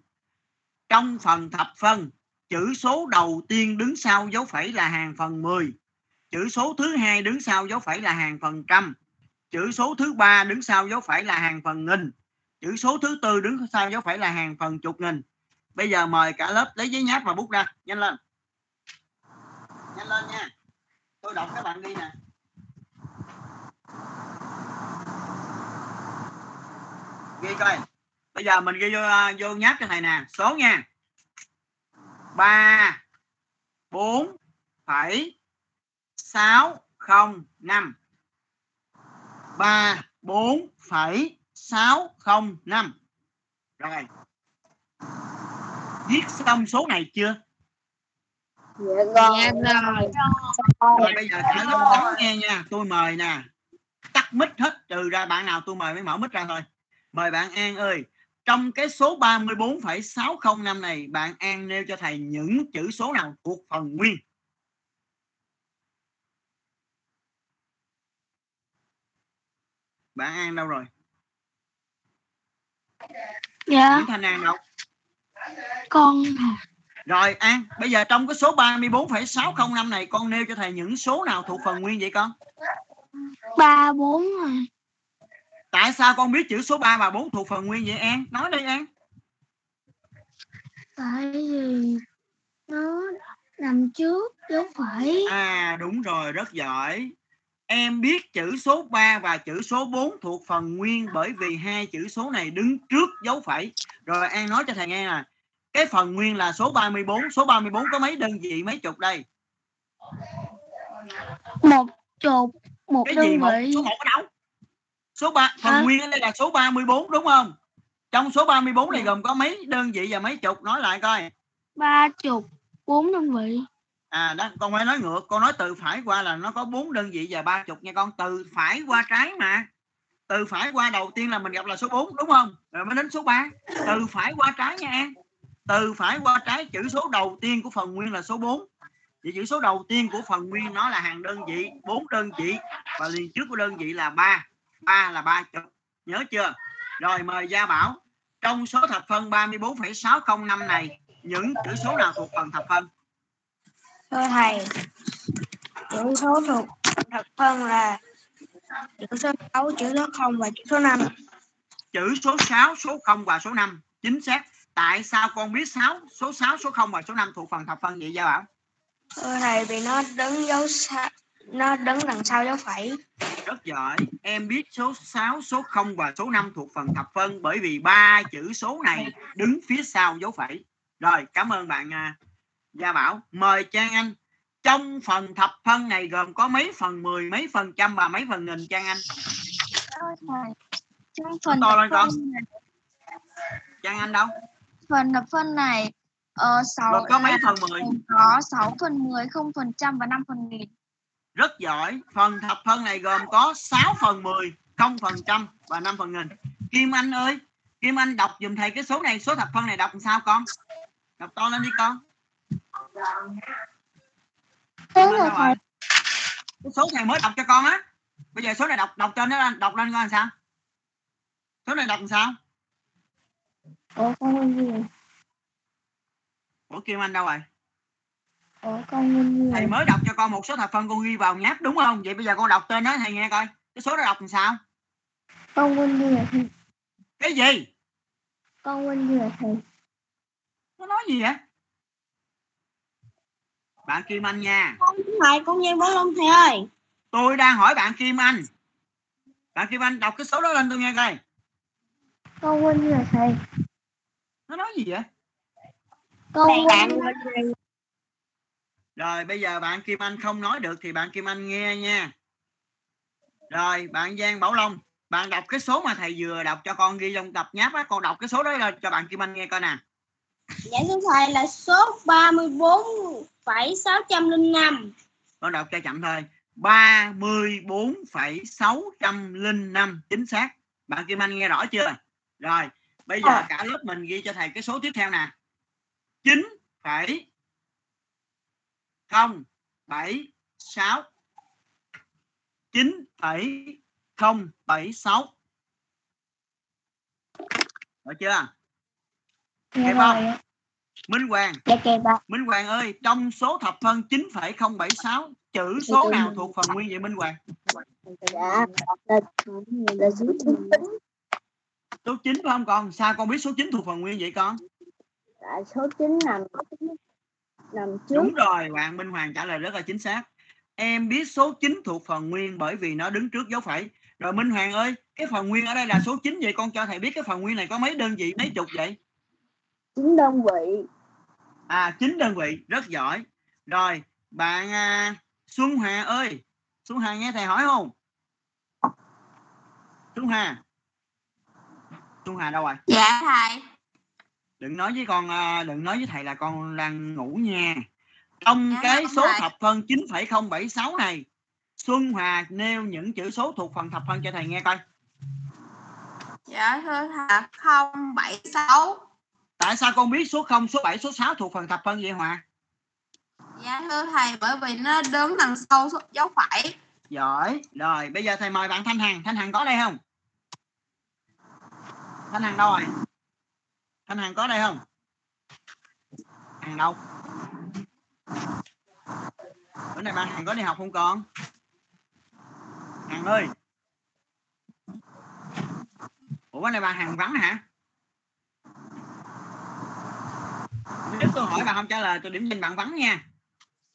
Trong phần thập phân chữ số đầu tiên đứng sau dấu phẩy là hàng phần 10 chữ số thứ hai đứng sau dấu phẩy là hàng phần trăm, chữ số thứ ba đứng sau dấu phẩy là hàng phần nghìn, chữ số thứ tư đứng sau dấu phẩy là hàng phần chục nghìn. Bây giờ mời cả lớp lấy giấy nháp và bút ra, nhanh lên. Nhanh lên nha. Tôi đọc các bạn đi nè. ghi coi. Bây giờ mình ghi vô à, vô nháp cái này nè. Số nha. Ba bốn phẩy sáu không năm. Ba bốn phẩy sáu không năm. Rồi. Viết xong số này chưa? Dạ rồi. Dạ rồi. bây giờ trả lời nghe nha. Tôi mời nè. Tắt mic hết trừ ra bạn nào tôi mời mới mở mic ra thôi. Mời bạn An ơi, trong cái số 34,605 năm này bạn An nêu cho thầy những chữ số nào thuộc phần nguyên? Bạn An đâu rồi? Dạ. Nguyễn Thanh An đâu? Con Rồi An, bây giờ trong cái số 34,605 này con nêu cho thầy những số nào thuộc phần nguyên vậy con? 3 4 rồi tại sao con biết chữ số 3 và 4 thuộc phần nguyên vậy An? Nói đi An. Tại vì nó nằm trước dấu phải. À đúng rồi rất giỏi. Em biết chữ số 3 và chữ số 4 thuộc phần nguyên bởi vì hai chữ số này đứng trước dấu phẩy. Rồi An nói cho thầy nghe nè. Cái phần nguyên là số 34 số 34 có mấy đơn vị mấy chục đây? Một chục một cái đơn gì, vị. Một, số một ở đâu? số 3 phần à. nguyên đây là số 34 đúng không? Trong số 34 này dạ. gồm có mấy đơn vị và mấy chục nói lại coi. Ba chục, bốn đơn vị. À đó, con phải nói ngược, con nói từ phải qua là nó có bốn đơn vị và ba chục nha con, từ phải qua trái mà. Từ phải qua đầu tiên là mình gặp là số 4 đúng không? Rồi mới đến số 3. Từ phải qua trái nha em Từ phải qua trái chữ số đầu tiên của phần nguyên là số 4 thì chữ số đầu tiên của phần nguyên nó là hàng đơn vị bốn đơn vị và liền trước của đơn vị là ba 3 là 30 nhớ chưa? Rồi mời Gia Bảo. Trong số thập phân 34,605 này những chữ số nào thuộc phần thập phân? Thưa thầy chữ số thuộc thập phân là chữ số 6 chữ số 0 và chữ số 5 chữ số 6 số 0 và số 5 chính xác. Tại sao con biết 6 số 6 số 0 và số 5 thuộc phần thập phân vậy Gia Bảo? Thưa thầy vì nó đứng dấu nó đứng đằng sau dấu phẩy. Rất giỏi. Em biết số 6 số 0 và số 5 thuộc phần thập phân bởi vì ba chữ số này đứng phía sau dấu phẩy. Rồi cảm ơn bạn à, Gia Bảo. Mời Trang Anh. Trong phần thập phân này gồm có mấy phần mười mấy phần trăm và mấy phần nghìn Trang Anh? Trong phần to lên con. Trang Anh đâu? Phần thập phân này Ờ, 6, có mấy à, phần 10? Có 6 phần 10, 0 phần trăm và 5 phần nghìn rất giỏi. Phần thập phân này gồm có 6 phần 10 0 phần trăm và 5 phần nghìn. Kim Anh ơi Kim Anh đọc dùm thầy cái số này số thập phân này đọc làm sao con? Đọc to lên đi con. Số là cái số thầy mới đọc cho con á. Bây giờ số này đọc đọc trên nó đọc lên coi làm sao. Số này đọc làm sao? Ủa ủa Kim Anh đâu rồi? Ủa con Nguyên Thầy mới đọc cho con một số thập phân con ghi vào nháp đúng không? Vậy bây giờ con đọc tên nó thầy nghe coi. Cái số đó đọc làm sao? Con quên Duy là thầy. Cái gì? Con quên Duy là thầy. Nó nói gì vậy? Bạn Kim Anh nha. Con thầy con Duy Bảo Long thầy ơi. Tôi đang hỏi bạn Kim Anh. Bạn Kim Anh đọc cái số đó lên tôi nghe coi. Con quên Duy là thầy. Nó nói gì vậy? Con quên Duy là thầy rồi bây giờ bạn Kim Anh không nói được thì bạn Kim Anh nghe nha. Rồi bạn Giang Bảo Long bạn đọc cái số mà thầy vừa đọc cho con ghi trong tập nháp á con đọc cái số đó là cho bạn Kim Anh nghe coi nè. Dạ thưa thầy là số 34,605 con đọc cho chậm thôi. 34,605 chính xác. Bạn Kim Anh nghe rõ chưa? Rồi bây giờ à. cả lớp mình ghi cho thầy cái số tiếp theo nè. 9 phẩy không bảy sáu chín phẩy không bảy sáu Được chưa? Kịp không? Minh Hoàng. Minh Hoàng ơi, trong số thập phân 9,076 chữ số nào thuộc phần nguyên vậy Minh Hoàng? Số 9 phải không con? Sao con biết số 9 thuộc phần nguyên vậy con? Tại số 9 là nằm trước. Đúng rồi, Hoàng Minh Hoàng trả lời rất là chính xác. Em biết số 9 thuộc phần nguyên bởi vì nó đứng trước dấu phẩy. Rồi Minh Hoàng ơi, cái phần nguyên ở đây là số 9 vậy con cho thầy biết cái phần nguyên này có mấy đơn vị, mấy chục vậy? chín đơn vị. À, 9 đơn vị, rất giỏi. Rồi, bạn à, Xuân Hà ơi, Xuân Hà nghe thầy hỏi không? Xuân Hà. Xuân Hà đâu rồi? Dạ thầy. Đừng nói với con, à, đừng nói với thầy là con đang ngủ nha. Trong Dạ, cái không số thầy. thập phân 9,076 này, Xuân Hòa nêu những chữ số thuộc phần thập phân cho thầy nghe coi. Dạ thưa thầy, 076. Tại sao con biết số 0, số 7, số 6 thuộc phần thập phân vậy Hòa? Dạ thưa thầy, bởi vì nó đứng đằng sau số- dấu phẩy. Giỏi. Rồi, bây giờ thầy mời bạn Thanh Hằng. Thanh Hằng có đây không? Thanh Hằng đâu rồi? Thanh Hằng có đây không? Hằng đâu? Bữa nay bạn Hằng có đi học không con? Hằng ơi. Ủa bữa nay bạn Hằng vắng hả? Nếu tôi hỏi bạn không trả lời tôi điểm danh bạn vắng nha.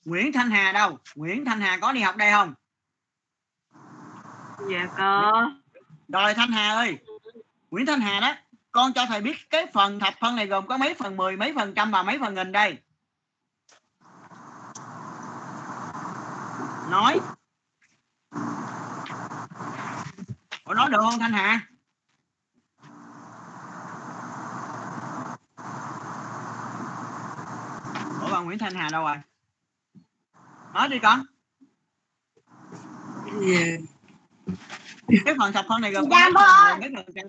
Nguyễn Thanh Hà đâu? Nguyễn Thanh Hà có đi học đây không? Dạ có. Rồi Thanh Hà ơi, Nguyễn Thanh Hà đó, con cho thầy biết cái phần thập phân này gồm có mấy phần 10, mấy phần trăm và mấy phần nghìn đây. Nói. Ủa nói được không Thanh Hà? Ủa bà Nguyễn Thanh Hà đâu rồi? Nói đi con. Dạ. cái phần thập phân này gồm Dạ mấy phần 10, mấy phần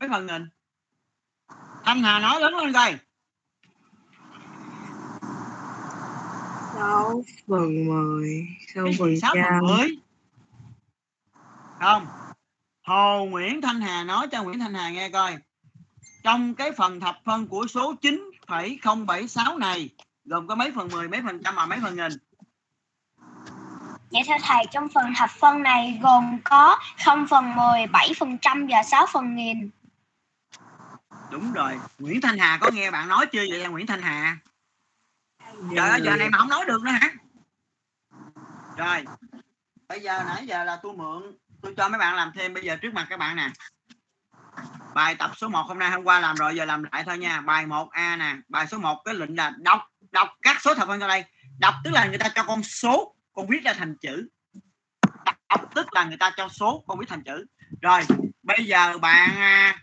mấy phần nghìn thanh hà nói lớn lên coi Sáu phần mười, sáu phần trăm. không. Hồ nguyễn thanh hà nói cho nguyễn thanh hà nghe coi. Trong cái phần thập phân của số 9,076 này gồm có mấy phần 10, mấy phần trăm và mấy phần nghìn? Dạ thưa thầy, trong phần thập phân này gồm có 0 phần 10, 7 phần trăm và 6 phần nghìn đúng rồi. Nguyễn thanh hà có nghe bạn nói chưa vậy là nguyễn thanh hà? Trời ơi, giờ này mà không nói được nữa hả? Rồi. Bây giờ nãy giờ là tôi mượn, tôi cho mấy bạn làm thêm bây giờ trước mặt các bạn nè. Bài tập số 1 hôm nay, hôm qua làm rồi, giờ làm lại thôi nha. Bài 1A nè. Bài số 1 cái lệnh là đọc đọc các số thập phân ở đây. Đọc tức là người ta cho con số, con viết ra thành chữ. Đọc tức là người ta cho số, con viết thành chữ. Rồi, bây giờ bạn à,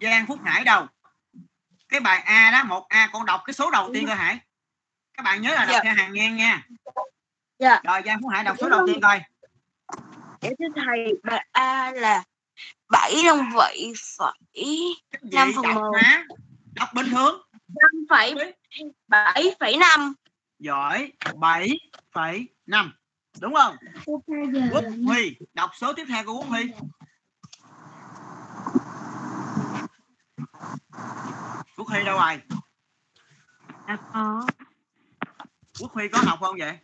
Giang Phúc Hải đâu? Cái bài A đó 1A con đọc cái số đầu tiên coi Hải. Các bạn nhớ là đọc Dạ. theo hàng ngang nha. Dạ. rồi Giang Phúc Hải đọc số đầu tiên coi. Dạ thưa thầy, bài A là 7 đơn vị phẩy Năm phần đọc mười. má? Đọc bình thường. 5 phẩy 7 phẩy 5. giỏi. 7,5 đúng không? Quốc Huy. Đọc số tiếp theo của Quốc Huy Quốc Huy đâu rồi? Dạ có. Quốc Huy có học không vậy?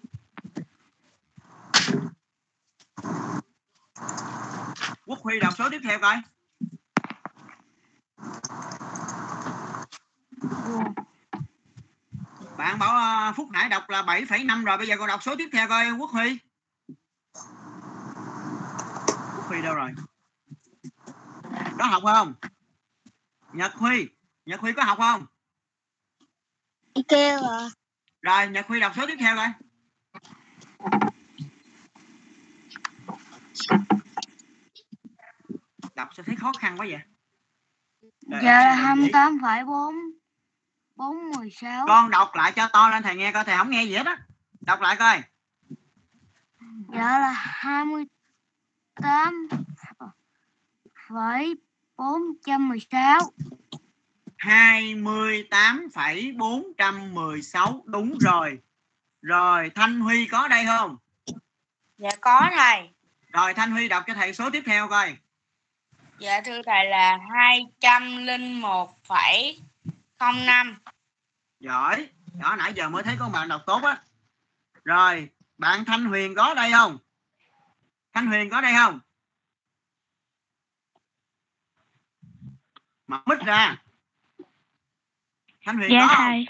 Quốc Huy đọc số tiếp theo coi. Bạn bảo ờ, Phúc Hải đọc là 7,5 rồi bây giờ con đọc số tiếp theo coi Quốc Huy. Quốc Huy đâu rồi? Có học không Nhật Huy Nhật Huy có học không? Kêu à. rồi Nhật Huy đọc số tiếp theo coi. Đọc sao thấy khó khăn quá vậy. Dạ cái này hai mươi tám phẩy bốn bốn mười sáu. Con đọc lại cho to lên thầy nghe coi thầy không nghe gì hết á. Đọc lại coi. Dạ là hai mươi tám phẩy bốn trăm mười sáu. 28,416 đúng rồi. Rồi Thanh Huy có đây không? Dạ có thầy. rồi Thanh Huy đọc cho thầy số tiếp theo coi. Dạ thưa thầy là 201,05. giỏi. Đó nãy giờ mới thấy có bạn đọc tốt á. Rồi bạn thanh huyền có đây không? Thanh huyền có đây không mở mic ra thanh huyền Dạ có không thầy.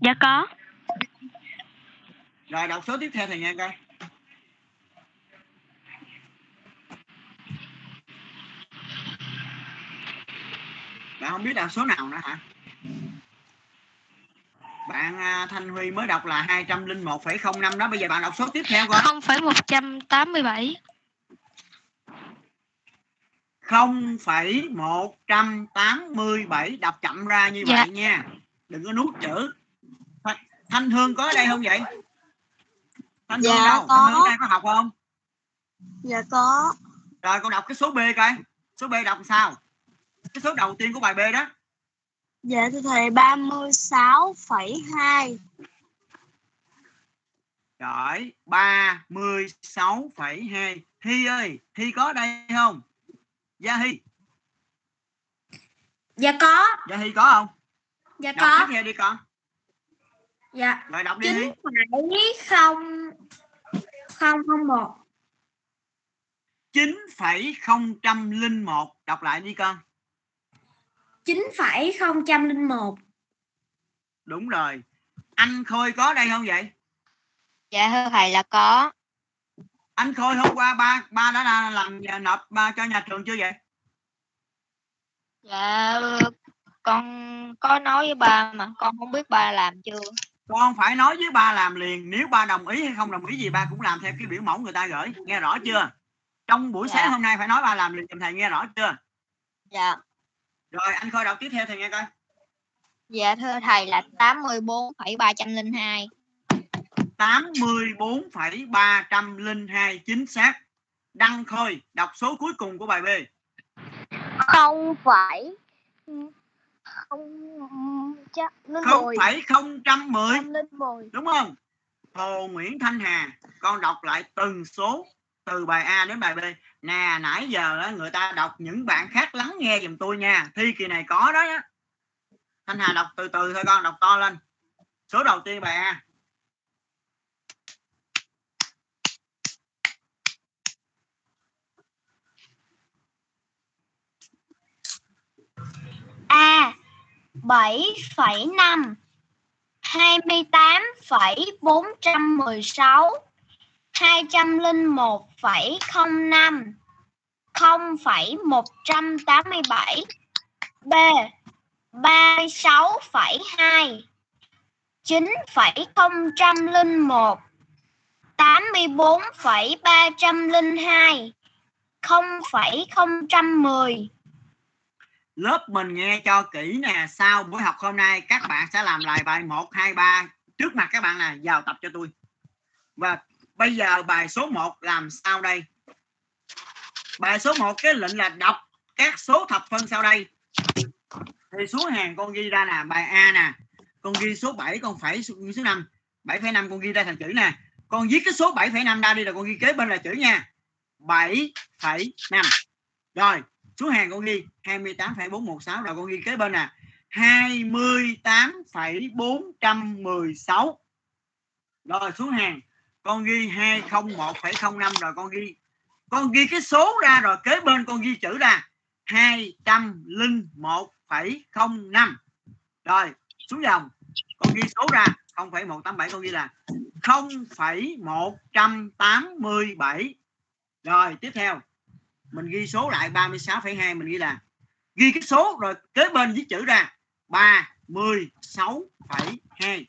Dạ có. rồi đọc số tiếp theo thầy nghe coi bạn không biết đọc số nào nữa hả bạn à, Thanh Huy mới đọc là 201,05 đó bây giờ bạn đọc số tiếp theo coi 0,187. 0,187 đọc chậm ra như Dạ. vậy nha đừng có nuốt chữ Thanh, Hương có ở đây không vậy Thanh Hương Dạ, đâu có. Thanh Hương đây có học không Dạ có. rồi con đọc cái số B coi số B đọc sao cái số đầu tiên của bài B đó Dạ thưa thầy 36,2. Rồi, 36,2. Hy ơi, Hy có ở đây không? Gia Hy, Dạ có. Gia Hy có không? Dạ Đọc tiếp theo đi con. Dạ Rồi đọc đi Hy. 9,001. 9,001. Đọc lại đi con. 9,001. Đúng rồi. Anh Khôi có đây không vậy? Dạ thưa thầy là có. Anh Khôi hôm qua ba ba đã là- làm nộp ba cho nhà trường chưa vậy? Dạ con có nói với ba mà con không biết ba làm chưa. Con phải nói với ba làm liền. Nếu ba đồng ý hay không đồng ý gì ba cũng làm theo cái biểu mẫu người ta gửi. Nghe rõ chưa? Trong buổi Dạ. sáng hôm nay phải nói ba làm liền giùm thầy nghe rõ chưa? Dạ. Rồi anh Khôi đọc tiếp theo thầy nghe coi. Dạ thưa thầy là 84,302. 84,302 chính xác. Đăng Khôi đọc số cuối cùng của bài B. Không phải không chắc Không phải 010 linh mười đúng không? Hồ Nguyễn Thanh Hà con đọc lại từng số từ bài A đến bài B. Nè nãy giờ người ta đọc những bạn khác lắng nghe giùm tôi nha. Thi kỳ này có đó á. Thanh Hà đọc từ từ thôi con đọc to lên. Số đầu tiên bài A. A 7,5 28,416 201,05 0,187 B 36,2 9,001 84,302 0,010 lớp mình nghe cho kỹ nè sau buổi học hôm nay các bạn sẽ làm lại bài 1 2 3 trước mặt các bạn nè vào tập cho tôi. Và bây giờ bài số 1 làm sao đây? Bài số 1 cái lệnh là đọc các số thập phân sau đây. Thì xuống hàng con ghi ra nè bài A nè. Con ghi số 7 con phải số, số 5 7,5 con ghi ra thành chữ nè. Con viết cái số 7,5 ra đi là con ghi kế bên là chữ nha. 7,5 rồi số hàng con ghi 28,416 rồi con ghi kế bên nè. 28,416 rồi số hàng con ghi 201,05 rồi con ghi con ghi cái số ra rồi kế bên con ghi chữ ra. 201,05 rồi xuống dòng con ghi số ra 0,187 con ghi là 0,187 rồi tiếp theo mình ghi số lại 36,2 mình ghi là ghi cái số rồi kế bên viết chữ ra 36,2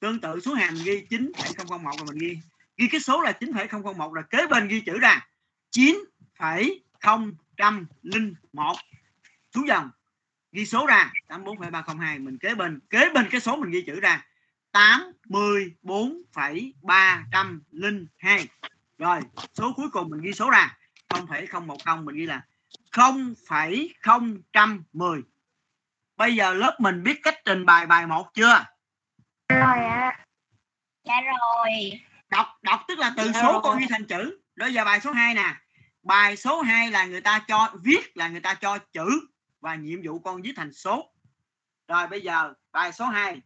tương tự số hàng ghi 9,001 rồi mình ghi ghi cái số là 9,001 rồi kế bên ghi chữ ra 9,001 xuống dòng ghi số ra 84,302 mình kế bên kế bên cái số mình ghi chữ ra 84,302 rồi số cuối cùng mình ghi số ra 0,010 mình ghi là 0,010 bây giờ lớp mình biết cách trình bày bài 1 chưa? Rồi ạ. Dạ rồi. đọc đọc tức là từ Dạ số rồi. con ghi thành chữ. Bây giờ bài số 2 nè. Bài số 2 là người ta cho viết là người ta cho chữ và nhiệm vụ con viết thành số. Rồi bây giờ bài số 2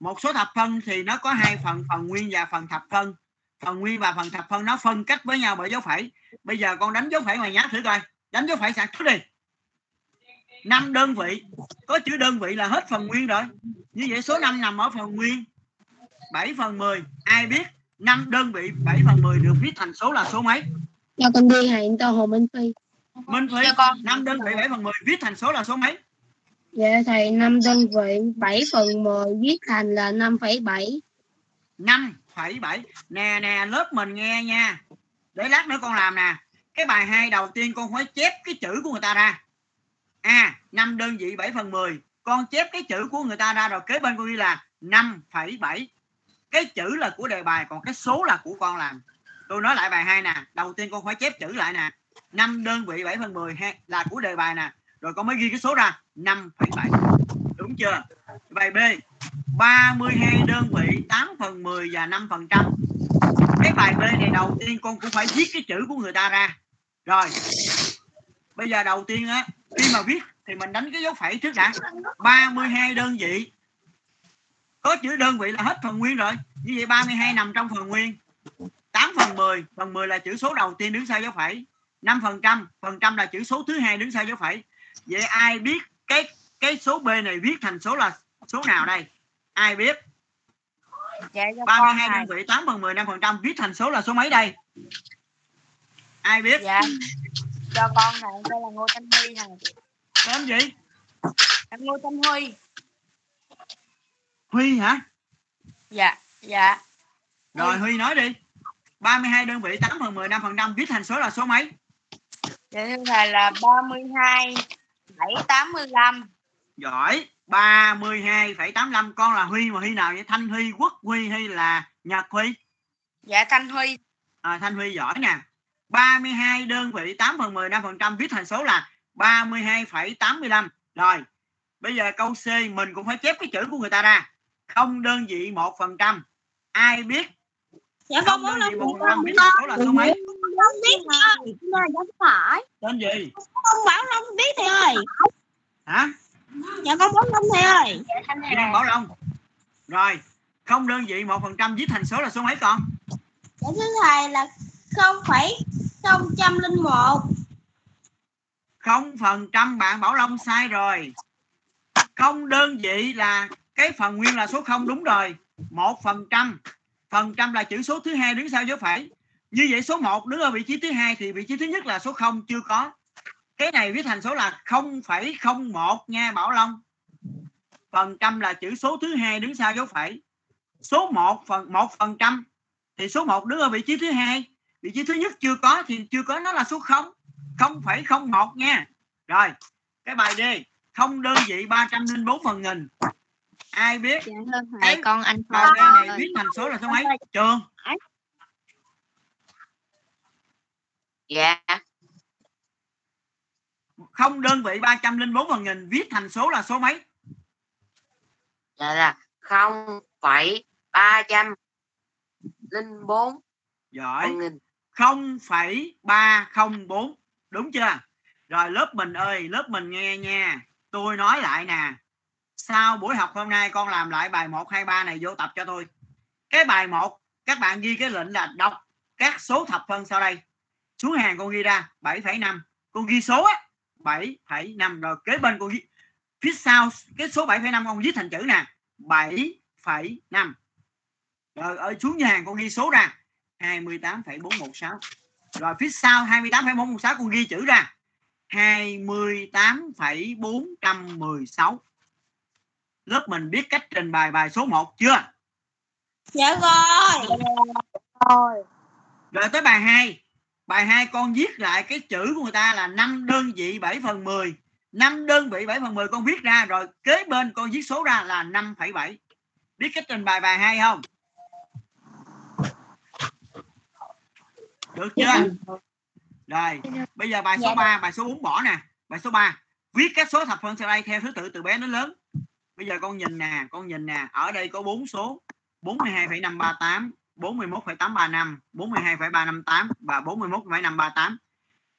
một số thập phân thì nó có hai phần phần nguyên và phần thập phân phần nguyên và phần thập phân nó phân cách với nhau bởi dấu phẩy. Bây giờ con đánh dấu phẩy ngoài nháp thử coi. Đánh dấu phẩy sạc trước đi. Năm đơn vị. Có chữ đơn vị là hết phần nguyên rồi. Như vậy số 5 nằm ở phần nguyên. 7 phần 10 ai biết 5 đơn vị 7 phần 10 được viết thành số là số mấy? Cho con đi hẹn to Hồ Minh Phi? Minh Phi Cho con. 5 đơn vị 7 phần 10 viết thành số là số mấy? Dạ thầy năm đơn vị 7 phần 10 viết thành là 5,7 5,7 nè nè lớp mình nghe nha. Để lát nữa con làm nè. Cái bài 2 đầu tiên con phải chép cái chữ của người ta ra. A à 5 đơn vị 7 phần 10 con chép cái chữ của người ta ra rồi kế bên con ghi là 5,7 cái chữ là của đề bài còn cái số là của con làm. Tôi nói lại bài 2 nè. Đầu tiên con phải chép chữ lại nè. 5 đơn vị 7 phần 10 là của đề bài nè. Rồi con mới ghi cái số ra. 5,7 đúng chưa? Bài B 32 đơn vị 8 phần 10 và 5 phần trăm. Cái bài B này đầu tiên con cũng phải viết cái chữ của người ta ra. Rồi, bây giờ đầu tiên á, khi mà viết thì mình đánh cái dấu phẩy trước đã. 32 đơn vị. Có chữ đơn vị là hết phần nguyên rồi. Như vậy 32 nằm trong phần nguyên. 8 phần 10 phần 10 là chữ số đầu tiên đứng sau dấu phẩy. 5 phần trăm phần trăm là chữ số thứ hai đứng sau dấu phẩy. Vậy ai biết cái cái số B này viết thành số là số nào đây? Ai biết? Dạ cho con 32 thầy đơn vị 8 phần 10 5 phần trăm viết thành số là số mấy đây? Ai biết? Dạ. Cho con này đây là Ngô Thanh Huy này tên gì? Em Ngô Thanh Huy. Huy hả? Dạ dạ. Rồi Huy nói đi. 32 đơn vị 8 phần 10 5 phần trăm viết thành số là số mấy? Dạ thưa thầy là 32 785 giỏi 32,85 con là Huy mà Huy nào vậy? Thanh Huy Quốc Huy hay là Nhật Huy? Dạ Thanh Huy. À, Thanh Huy giỏi nè 32 đơn vị 8 phần 10 5 phần trăm viết thành số là 32,85 rồi bây giờ câu C mình cũng phải chép cái chữ của người ta ra. Không đơn vị một phần trăm. Ai biết? Dạ không đơn vị một phần trăm viết thành số là số mấy? không biết thầy dạ phải tên gì? con bảo long biết thầy ơi. Hả dạ con bảo long thầy ơi. Dạ thanh Chị đang bảo long. Rồi không đơn vị một phần trăm viết thành số là số mấy con? Dạ thưa thầy là không phẩy không trăm linh một. Không phần trăm bạn bảo long sai rồi. Không đơn vị là cái phần nguyên là số không đúng rồi. Một phần trăm. Phần trăm là chữ số thứ hai đứng sau dấu phẩy như vậy số 1 đứng ở vị trí thứ hai thì vị trí thứ nhất là số 0 chưa có cái này viết thành số là 0,01 nha Bảo Long. Phần trăm là chữ số thứ hai đứng sau dấu phẩy. Số 1 phần 1 phần trăm. Thì số 1 đứng ở vị trí thứ hai. Vị trí thứ nhất chưa có thì chưa có nó là số 0 0,01 nha. Rồi cái bài D không đơn vị 304 phần nghìn. Ai biết Dạ thầy Cái con anh Phong D này viết thành số là số mấy? Trường. Dạ không đơn vị 304 phần nghìn viết thành số là số mấy? Dạ là không phẩy ba trăm linh bốn giỏi phần nghìn 0,304 đúng chưa? Rồi lớp mình ơi lớp mình nghe nha. Tôi nói lại nè. Sau buổi học hôm nay con làm lại bài 1 2 3 này vô tập cho tôi. Cái bài 1 các bạn ghi cái lệnh là đọc các số thập phân sau đây. Xuống hàng con ghi ra 7,5 con ghi số á 7,5 rồi kế bên con ghi phía sau cái số 7,5 con viết thành chữ nè. 7,5 rồi ở xuống nhà hàng con ghi số ra. 28,416 rồi phía sau 28,416 con ghi chữ ra. 28,416 lớp mình biết cách trình bày bài số 1 chưa? Dạ rồi. Rồi. Tới bài 2 bài 2 con viết lại cái chữ của người ta là 5 đơn vị 7 phần 10 5 đơn vị 7 phần 10 con viết ra rồi kế bên con viết số ra là 5,7 biết cách trình bày bài 2 không? Được chưa? Rồi bây giờ bài số 3 bài số 4 bỏ nè. Bài số 3 viết các số thập phân sau đây theo thứ tự từ bé đến lớn. Bây giờ con nhìn nè con nhìn nè. Ở đây có bốn số 42,538 41,835 42,358 và 41,538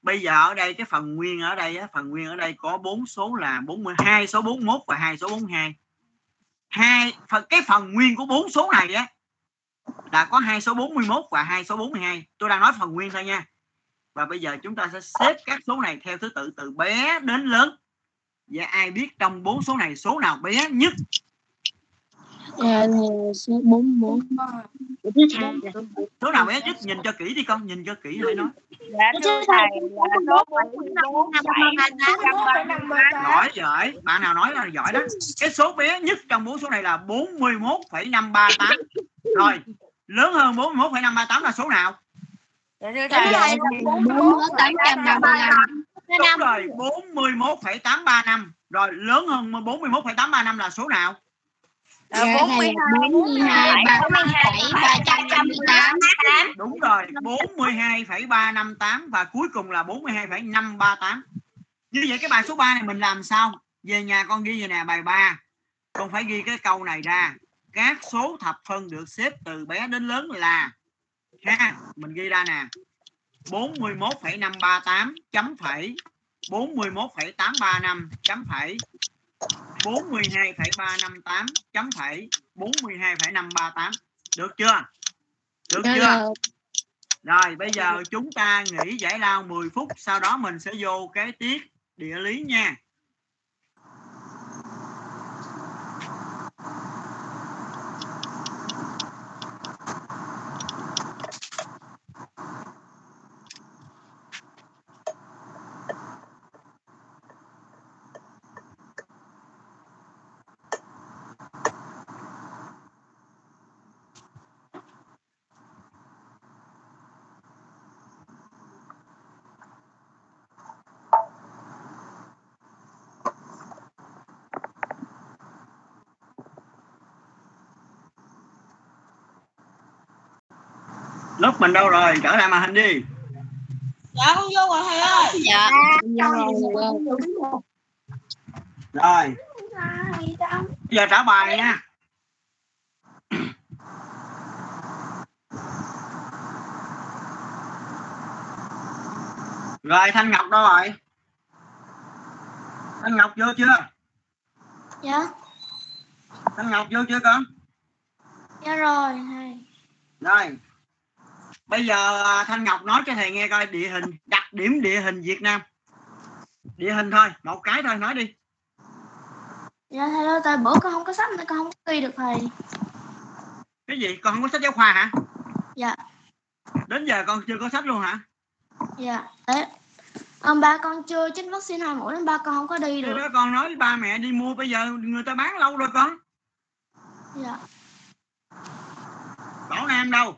bây giờ ở đây cái phần nguyên ở đây á, phần nguyên ở đây có bốn số là 42 số 41 và hai số 42 hai. Phần cái phần nguyên của bốn số này á là có hai số 41 và hai số 42 tôi đang nói phần nguyên thôi nha. Và bây giờ chúng ta sẽ xếp các số này theo thứ tự từ bé đến lớn. Và ai biết trong bốn số này số nào bé nhất? Dạ, số 44. số nào bé nhất nhìn cho kỹ đi con nhìn cho kỹ hãy nói Dạ thưa thầy là số 44 giỏi giỏi bạn nào nói là giỏi đó cái số bé nhất trong bốn số này là 41,538 rồi lớn hơn 41,538 là số nào Dạ thưa Dạ, thầy bốn tám trăm ba mươi lăm. đúng rồi 41,835 rồi lớn hơn 41,835 là số nào Dạ, thầy, 42, 358. đúng rồi 42,358 và cuối cùng là 42,538 như vậy cái bài số 3 này mình làm sao về nhà con ghi vậy nè bài 3 con phải ghi cái câu này ra các số thập phân được xếp từ bé đến lớn là ha mình ghi ra nè 41,538 chấm phẩy 41,835 chấm phẩy 42,358 chấm phẩy 42,538 được chưa? Được chưa? Rồi bây giờ chúng ta nghỉ giải lao 10 phút sau đó mình sẽ vô cái tiết địa lý nha mình đâu rồi? Trở lại màn hình đi. Dạ con vô rồi thầy ơi. Dạ, rồi, rồi. Bây giờ trả bài nha. Rồi thanh ngọc đâu rồi? Thanh ngọc vô chưa? Dạ, thanh ngọc vô chưa con? Dạ rồi thầy. rồi bây giờ à, thanh ngọc nói cho thầy nghe coi địa hình đặc điểm địa hình việt nam địa hình thôi một cái thôi nói đi Dạ thầy ơi, tại bữa con không có sách nên con không có ghi được thầy. cái gì con không có sách giáo khoa hả Dạ. đến giờ con chưa có sách luôn hả Dạ, đấy. Ông ba con chưa chích vaccine hai mũi nên ba con không có đi được. đó con nói ba mẹ đi mua bây giờ người ta bán lâu rồi con Dạ. Bảo Nam đâu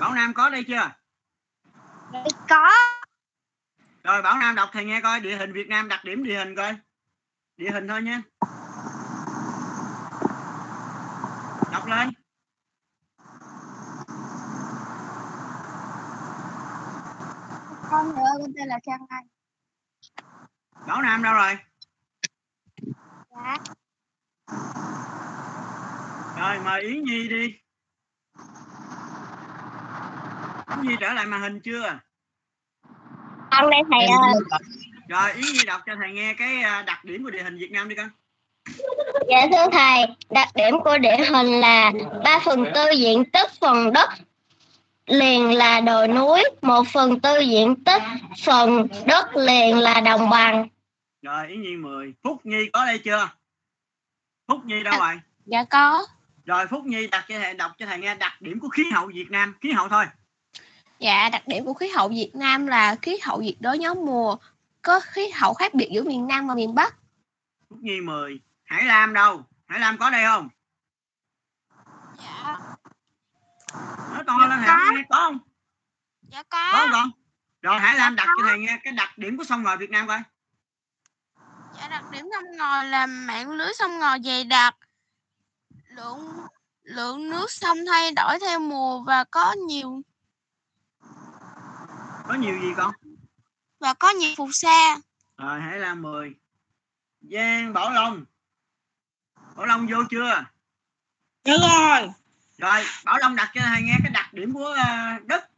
Bảo Nam có đây chưa? Có. Rồi Bảo Nam đọc thầy nghe coi địa hình Việt Nam đặc điểm địa hình coi. Địa hình thôi nha. Đọc lên. Con ơi con tên là Trang Anh. Bảo Nam đâu rồi? Dạ. Rồi mời Yến Nhi đi Yến Nhi trở lại màn hình chưa? Con đây thầy ơi. rồi Yến Nhi đọc cho thầy nghe cái à, đặc điểm của địa hình Việt Nam đi con. Dạ thưa thầy, đặc điểm của địa hình là 3 phần tư diện tích phần đất liền là đồi núi, 1 phần tư diện tích phần đất liền là đồng bằng. rồi Yến Nhi 10 Phúc Nhi có đây chưa? Phúc Nhi đâu rồi? Dạ có. rồi Phúc Nhi đọc cho thầy đọc cho thầy nghe đặc điểm của khí hậu Việt Nam. Khí hậu thôi Dạ, đặc điểm của khí hậu Việt Nam là khí hậu nhiệt đới nhóm mùa, có khí hậu khác biệt giữa miền Nam và miền Bắc. Phúc Nhi 10 Hải Lam đâu? Hải Lam có đây không? Dạ, nói to lên Hải Lam có không? Dạ có. Không con? Rồi Hải Lam đặt cho thầy nghe cái đặc điểm của sông ngòi Việt Nam coi. Dạ, đặc điểm sông ngòi là mạng lưới sông ngòi dày đặc. Lượng lượng nước sông thay đổi theo mùa và có nhiều có nhiều gì con? Và có nhiều phù sa. rồi Hải Lam 10 Giang Bảo Long. Bảo Long vô chưa? Dạ rồi. rồi bảo long đặt cho thầy nghe cái đặc điểm của ờ, đất.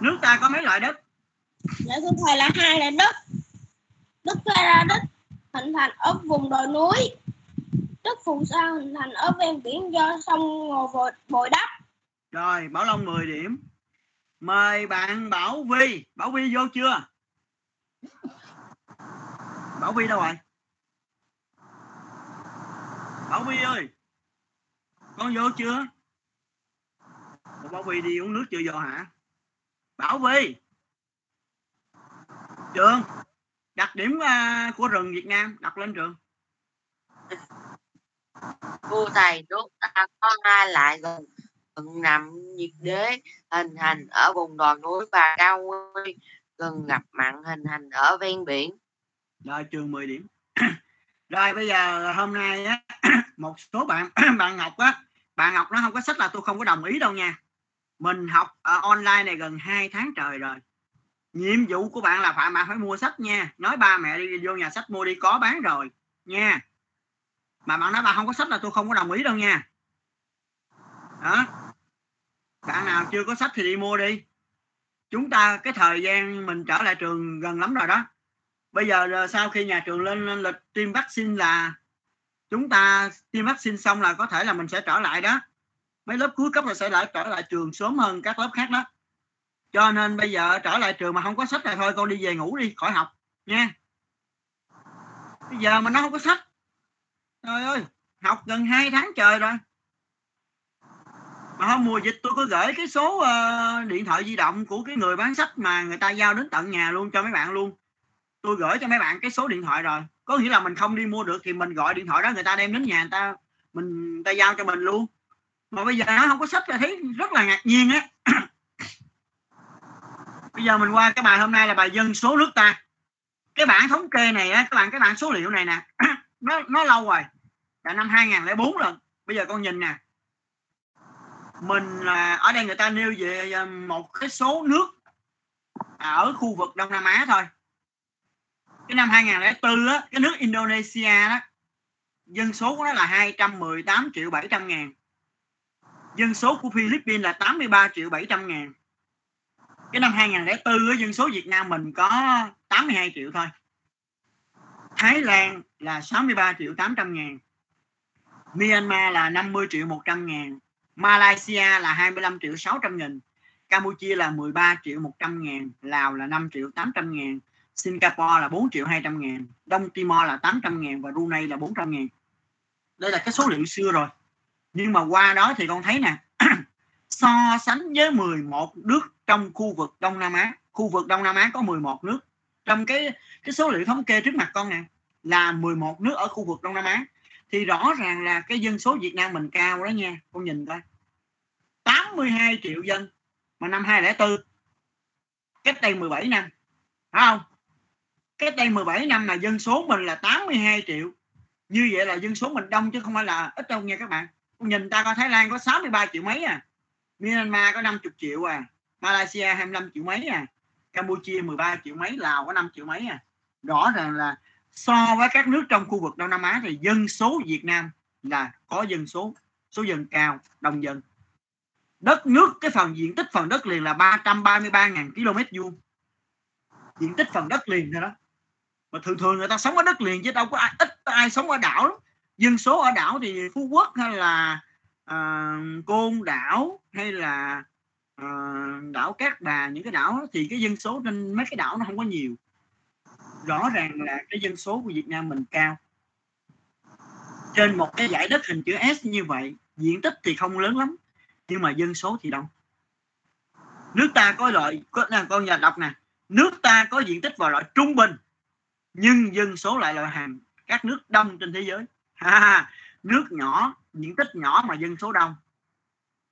Nước ta có mấy loại đất? Dạ thưa thầy là hai là đất. Đất ra đất hình thành ở vùng đồi núi. Đất phù sa hình thành ở ven biển do sông ngò vội bồi đắp. Rồi bảo long 10 điểm mời bạn bảo vi bảo vi vô chưa? Bảo vi đâu rồi? Bảo vi ơi con vô chưa? Ủa, bảo vi đi uống nước chưa vô hả? Bảo vi trường đặc điểm à, của rừng việt nam đọc lên trường. Cô thầy đốt ta có lại loại gần gần nằm nhiệt đới, hình thành ở vùng đồi núi và cao nguyên, gần ngập mặn, hình thành ở ven biển. Rồi, trường 10 điểm. *clears throat* Rồi, bây giờ hôm nay á, *clears throat* một số bạn *clears throat* bạn Ngọc á, bạn Ngọc nó không có sách là tôi không có đồng ý đâu nha. Mình học ở online này gần 2 tháng trời rồi. Nhiệm vụ của bạn là phải, bạn phải mua sách nha. Nói ba mẹ đi vô nhà sách mua đi, có bán rồi, nha. Mà bạn nói bà không có sách là tôi không có đồng ý đâu nha. Đó bạn nào chưa có sách thì đi mua đi. Chúng ta cái thời gian mình trở lại trường gần lắm rồi đó. Bây giờ ờ, sau khi nhà trường lên, lên lịch tiêm vaccine là chúng ta tiêm vaccine xong là có thể là mình sẽ trở lại đó. Mấy lớp cuối cấp là sẽ lại trở lại trường sớm hơn các lớp khác đó. Cho nên bây giờ trở lại trường mà không có sách là thôi con đi về ngủ đi khỏi học nha. Bây giờ mà nó không có sách trời ơi học gần 2 tháng trời rồi mà hôm mùa dịch tôi có gửi cái số uh, điện thoại di động của cái người bán sách mà người ta giao đến tận nhà luôn cho mấy bạn luôn. Tôi gửi cho mấy bạn cái số điện thoại rồi. Có nghĩa là mình không đi mua được thì mình gọi điện thoại đó người ta đem đến nhà người ta mình người ta giao cho mình luôn. Mà bây giờ nó không có sách là thấy rất là ngạc nhiên á. *coughs* Bây giờ mình qua cái bài hôm nay là bài dân số nước ta. Cái bảng thống kê này á các bạn cái bảng số liệu này nè *coughs* nó nó lâu rồi. Là năm 2004 rồi. Bây giờ con nhìn nè mình là ở đây người ta nêu về à, một cái số nước ở khu vực Đông Nam Á thôi. Cái năm 2004 á cái nước Indonesia đó dân số của nó là 218 triệu 700 ngàn. Dân số của Philippines là 83 triệu 700 ngàn. Cái năm 2004 á, dân số Việt Nam mình có 82 triệu thôi. Thái Lan là 63 triệu 800 ngàn. Myanmar là 50 triệu 100 ngàn. Malaysia là 25 triệu 600 nghìn, Campuchia là 13 triệu 100 ngàn, Lào là 5 triệu 800 ngàn, Singapore là 4 triệu 200 ngàn, Đông Timor là 800 ngàn và Brunei là 400 ngàn. Đây là cái số liệu xưa rồi. Nhưng mà qua đó thì con thấy nè, *clears throat* so sánh với 11 nước trong khu vực Đông Nam Á, khu vực Đông Nam Á có 11 nước. Trong cái cái số liệu thống kê trước mặt con nè, là 11 nước ở khu vực Đông Nam Á thì rõ ràng là cái dân số Việt Nam mình cao đó nha, con nhìn coi. 82 triệu dân mà năm 2004 cách đây 17 năm, phải không? Cách đây 17 năm là dân số mình là 82 triệu. Như vậy là dân số mình đông chứ không phải là ít đâu nha các bạn. Con nhìn ta coi, Thái Lan có 63 triệu mấy à? Myanmar có 50 triệu à? Malaysia 25 triệu mấy à? Campuchia 13 triệu mấy? Lào có 5 triệu mấy à? Rõ ràng là so với các nước trong khu vực Đông Nam Á thì dân số Việt Nam là có dân số số dân cao đông dân. Đất nước cái phần diện tích phần đất liền là 333.000 km vuông. Diện tích phần đất liền thôi đó. Mà thường thường người ta sống ở đất liền chứ đâu có ai ít ai sống ở đảo lắm. dân số ở đảo thì phú quốc hay là uh, côn đảo hay là uh, đảo cát bà những cái đảo đó, thì cái dân số trên mấy cái đảo nó không có nhiều rõ ràng là cái dân số của Việt Nam mình cao. Trên một cái giải đất hình chữ S như vậy diện tích thì không lớn lắm nhưng mà dân số thì đông. Nước ta có loại có con nhà đọc nè nước ta có diện tích vào loại trung bình nhưng dân số lại loại hàng các nước đông trên thế giới. *laughs* Ha, nước nhỏ diện tích nhỏ mà dân số đông.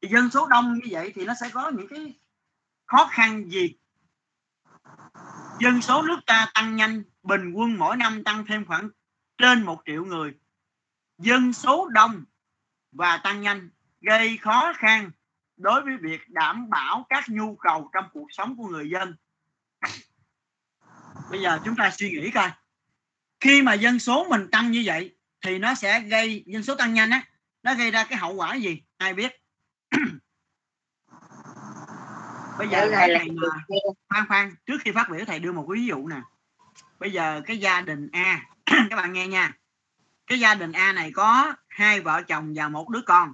Thì dân số đông như vậy thì nó sẽ có những cái khó khăn gì dân số nước ta tăng nhanh, bình quân mỗi năm tăng thêm khoảng trên một triệu người. Dân số đông và tăng nhanh gây khó khăn đối với việc đảm bảo các nhu cầu trong cuộc sống của người dân. Bây giờ chúng ta suy nghĩ coi. Khi mà dân số mình tăng như vậy thì nó sẽ gây, dân số tăng nhanh á, nó gây ra cái hậu quả gì? Ai biết? Bây giờ thầy là này mà khoan khoan trước khi phát biểu thầy đưa một ví dụ nè. Bây giờ cái gia đình A *clears throat* các bạn nghe nha. Cái gia đình A này có hai vợ chồng và một đứa con.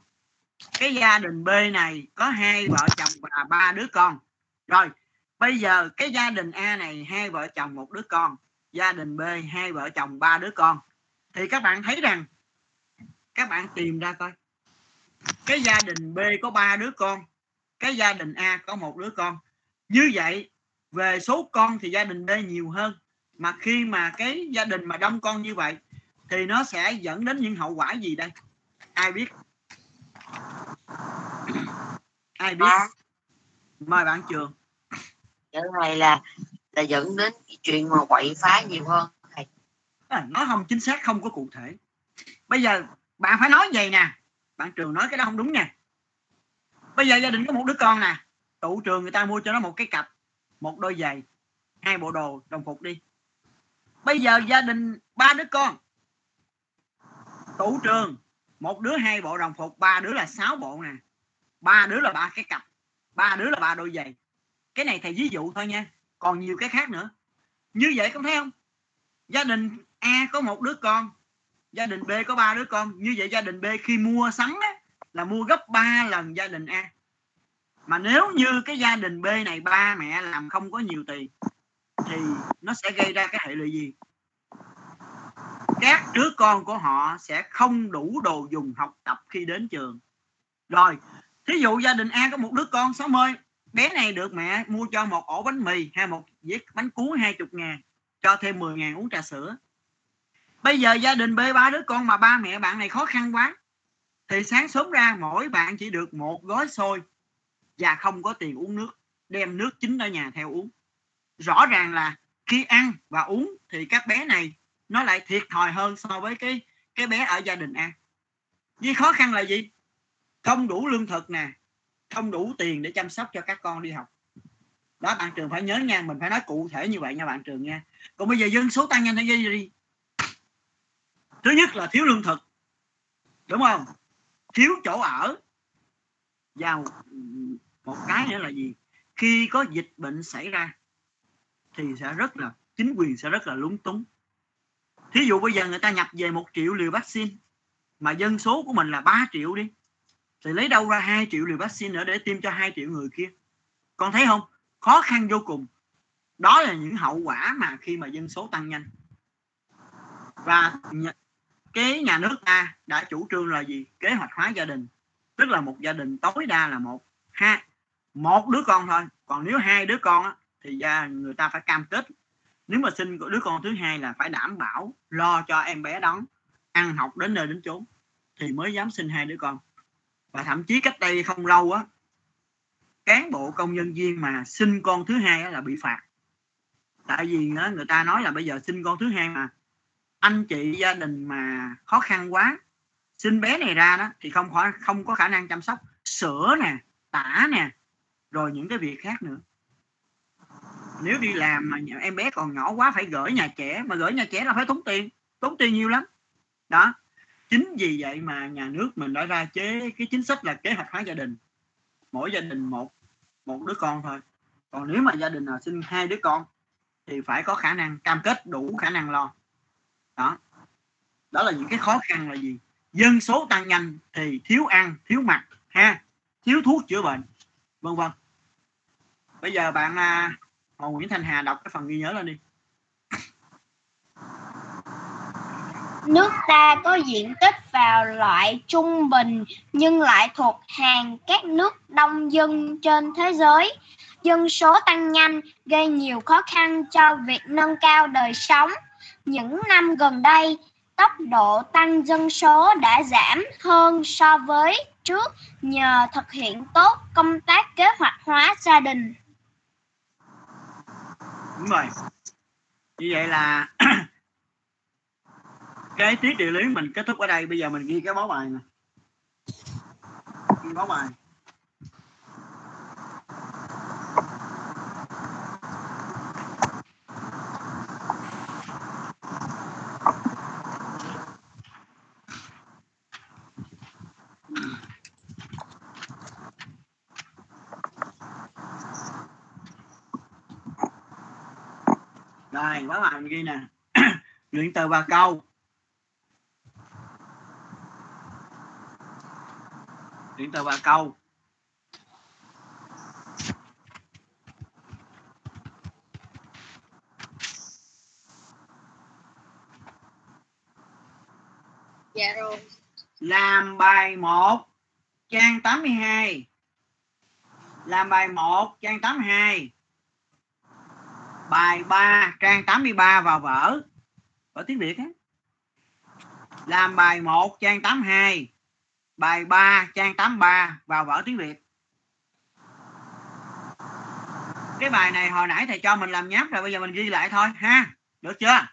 Cái gia đình B này có hai vợ chồng và ba đứa con. Rồi bây giờ cái gia đình A này hai vợ chồng một đứa con. Gia đình B hai vợ chồng ba đứa con. Thì các bạn thấy rằng các bạn tìm ra coi. Cái gia đình B có ba đứa con cái gia đình A có một đứa con. Như vậy về số con thì gia đình B nhiều hơn. Mà khi mà cái gia đình mà đông con như vậy thì nó sẽ dẫn đến những hậu quả gì đây? Ai biết? *clears throat* Ai biết? À. mời bạn trường. Giờ thầy là là dẫn đến cái chuyện mà quậy phá nhiều hơn. Thầy à, nói không chính xác không có cụ thể. Bây giờ bạn phải nói vậy nè. Bạn trường nói cái đó không đúng nha bây giờ gia đình có một đứa con nè. Tụ trường người ta mua cho nó một cái cặp một đôi giày hai bộ đồ đồng phục đi. Bây giờ gia đình ba đứa con. Tụ trường một đứa hai bộ đồng phục ba đứa là sáu bộ nè. Ba đứa là ba cái cặp ba đứa là ba đôi giày. Cái này thầy ví dụ thôi nha còn nhiều cái khác nữa. Như vậy không thấy không? Gia đình A có một đứa con gia đình B có ba đứa con. Như vậy gia đình B khi mua sắm á, là mua gấp 3 lần gia đình A. Mà nếu như cái gia đình B này ba mẹ làm không có nhiều tiền, thì nó sẽ gây ra cái hệ lụy gì? Các đứa con của họ sẽ không đủ đồ dùng học tập khi đến trường. Rồi, thí dụ gia đình A có một đứa con sáu mươi, bé này được mẹ mua cho một ổ bánh mì hay một chiếc bánh cuốn hai chục ngàn, cho thêm 10 ngàn uống trà sữa. Bây giờ gia đình B ba đứa con mà ba mẹ bạn này khó khăn quá thì sáng sớm ra, mỗi bạn chỉ được một gói xôi và không có tiền uống nước, đem nước chính ở nhà theo uống. Rõ ràng là khi ăn và uống thì các bé này nó lại thiệt thòi hơn so với cái cái bé ở gia đình ăn vì khó khăn là gì? Không đủ lương thực nè, không đủ tiền để chăm sóc cho các con đi học. Đó, bạn trường phải nhớ nha, mình phải nói cụ thể như vậy nha bạn trường nha. Còn bây giờ dân số tăng nhanh thế gì? Đi thứ nhất là thiếu lương thực, đúng không? Thiếu chỗ ở. Và một cái nữa là gì? Khi có dịch bệnh xảy ra, thì sẽ rất là, chính quyền sẽ rất là lúng túng. Thí dụ bây giờ người ta nhập về một triệu liều vaccine, mà dân số của mình là 3 triệu đi, thì lấy đâu ra 2 triệu liều vaccine nữa để tiêm cho 2 triệu người kia? Con thấy không? Khó khăn vô cùng. Đó là những hậu quả mà khi mà dân số tăng nhanh. Và cái nhà nước ta đã chủ trương là gì? Kế hoạch hóa gia đình. Tức là một gia đình tối đa là một hai một đứa con thôi. Còn nếu hai đứa con á, thì gia người ta phải cam kết. Nếu mà sinh đứa con thứ hai là phải đảm bảo lo cho em bé đó ăn học đến nơi đến chốn thì mới dám sinh hai đứa con. Và thậm chí cách đây không lâu á cán bộ công nhân viên mà sinh con thứ hai là bị phạt. Tại vì người ta nói là bây giờ sinh con thứ hai mà anh chị gia đình mà khó khăn quá, sinh bé này ra đó thì không khỏi, không có khả năng chăm sóc, sữa nè, tả nè, rồi những cái việc khác nữa. Nếu đi làm mà em bé còn nhỏ quá phải gửi nhà trẻ, mà gửi nhà trẻ là phải tốn tiền tốn tiền nhiều lắm. Đó, chính vì vậy mà nhà nước mình đã ra chế, cái chính sách là kế hoạch hóa gia đình. Mỗi gia đình một một đứa con thôi. Còn nếu mà gia đình nào sinh hai đứa con thì phải có khả năng cam kết, đủ khả năng lo đó. Đó là những cái khó khăn là gì? Dân số tăng nhanh thì thiếu ăn, thiếu mặc, ha? Thiếu thuốc chữa bệnh, vân vân. Bây giờ bạn à, Hồ Nguyễn Thanh Hà đọc cái phần ghi nhớ lên đi. Nước ta có diện tích vào loại trung bình nhưng lại thuộc hàng các nước đông dân trên thế giới. Dân số tăng nhanh gây nhiều khó khăn cho việc nâng cao đời sống. Những năm gần đây, tốc độ tăng dân số đã giảm hơn so với trước nhờ thực hiện tốt công tác kế hoạch hóa gia đình. đúng rồi. Như vậy là *clears throat* cái tiết địa lý mình kết thúc ở đây. Bây giờ mình ghi cái báo bài nè. Ghi báo bài. Bài mình ghi nè. *clears throat* Luyện từ và câu. Luyện từ và câu. Dạ rồi. Làm bài 1 trang 82 làm bài 1 trang 82 bài 3 trang 83 vào vở. Vở tiếng Việt á. Làm bài 1 trang 82 bài 3 trang 83 vào vở tiếng Việt. Cái bài này hồi nãy thầy cho mình làm nháp rồi bây giờ mình ghi lại thôi ha. Được chưa?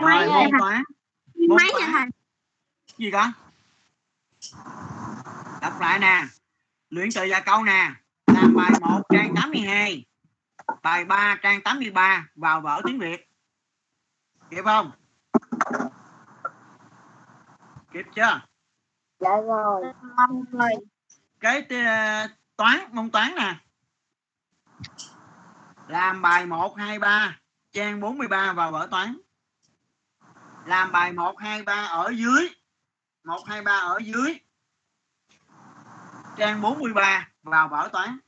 Rồi môn toán. Môn toán. gì con? Đọc lại nè. Luyện từ và câu nè làm bài 1 trang 82 bài 3 trang 83 vào vở tiếng Việt. Kịp không? Kịp chưa? Dạ rồi. Cái t- toán môn toán nè. Làm bài 1 2 3 trang 43 vào vở toán. Làm bài 1 2 3 ở dưới. 1 2 3 ở dưới. Trang 43 vào bảo toán.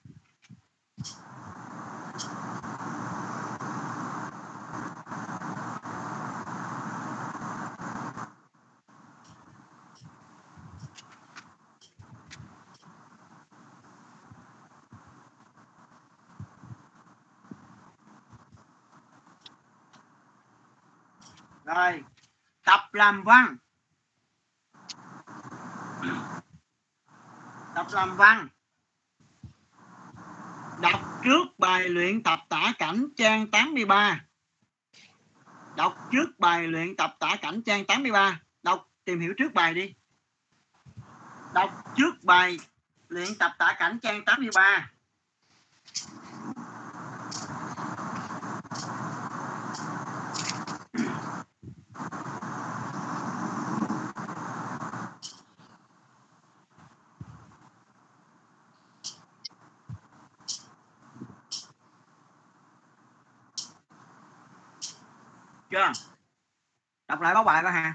Rồi tập làm văn. Tập làm văn đọc trước bài luyện tập tả cảnh trang 83 đọc trước bài luyện tập tả cảnh trang 83 đọc, tìm hiểu trước bài đi. Đọc trước bài luyện tập tả cảnh trang 83 chưa? Đọc lại báo bài coi hà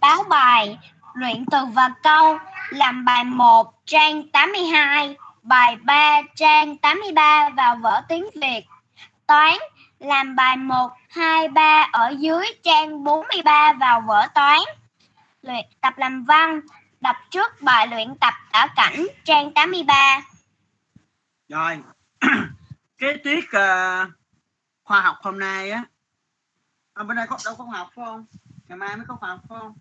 báo bài luyện từ và câu làm bài 1 trang 82 bài 3 trang 83 vào vở tiếng Việt. Toán làm bài 1 2 3 ở dưới trang 43 vào vở toán. Luyện tập làm văn đọc trước bài luyện tập tả cảnh trang 83 rồi. *clears throat* Cái tiết ờ, khoa học hôm nay á. À, bữa nay có đâu có khoa học phải không? Ngày mai mới có khoa học phải không?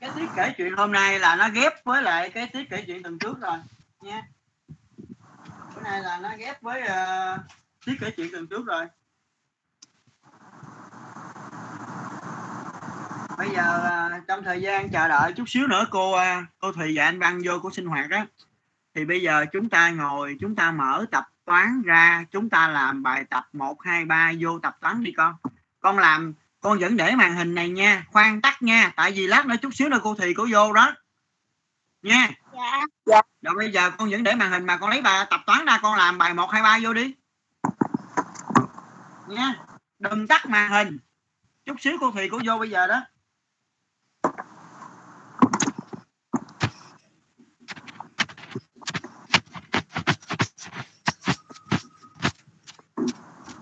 Cái tiết kể chuyện hôm nay là nó ghép với lại cái tiết kể chuyện tuần trước rồi nha. Bữa nay là nó ghép với ờ, uh, tiết kể chuyện tuần trước rồi. Bây giờ à, trong thời gian chờ đợi chút xíu nữa cô à, cô Thùy và anh Văn vô cô sinh hoạt á. Thì bây giờ chúng ta ngồi chúng ta mở tập toán ra chúng ta làm bài tập 1 2 3 vô tập toán đi con. Con làm con vẫn để màn hình này nha khoan tắt nha tại vì lát nữa chút xíu nữa cô Thùy cô vô đó. Nha. Dạ. Rồi bây giờ con vẫn để màn hình mà con lấy bài tập toán ra con làm bài 1 2 3 vô đi. Nha. Đừng tắt màn hình. Chút xíu cô Thùy cô vô bây giờ đó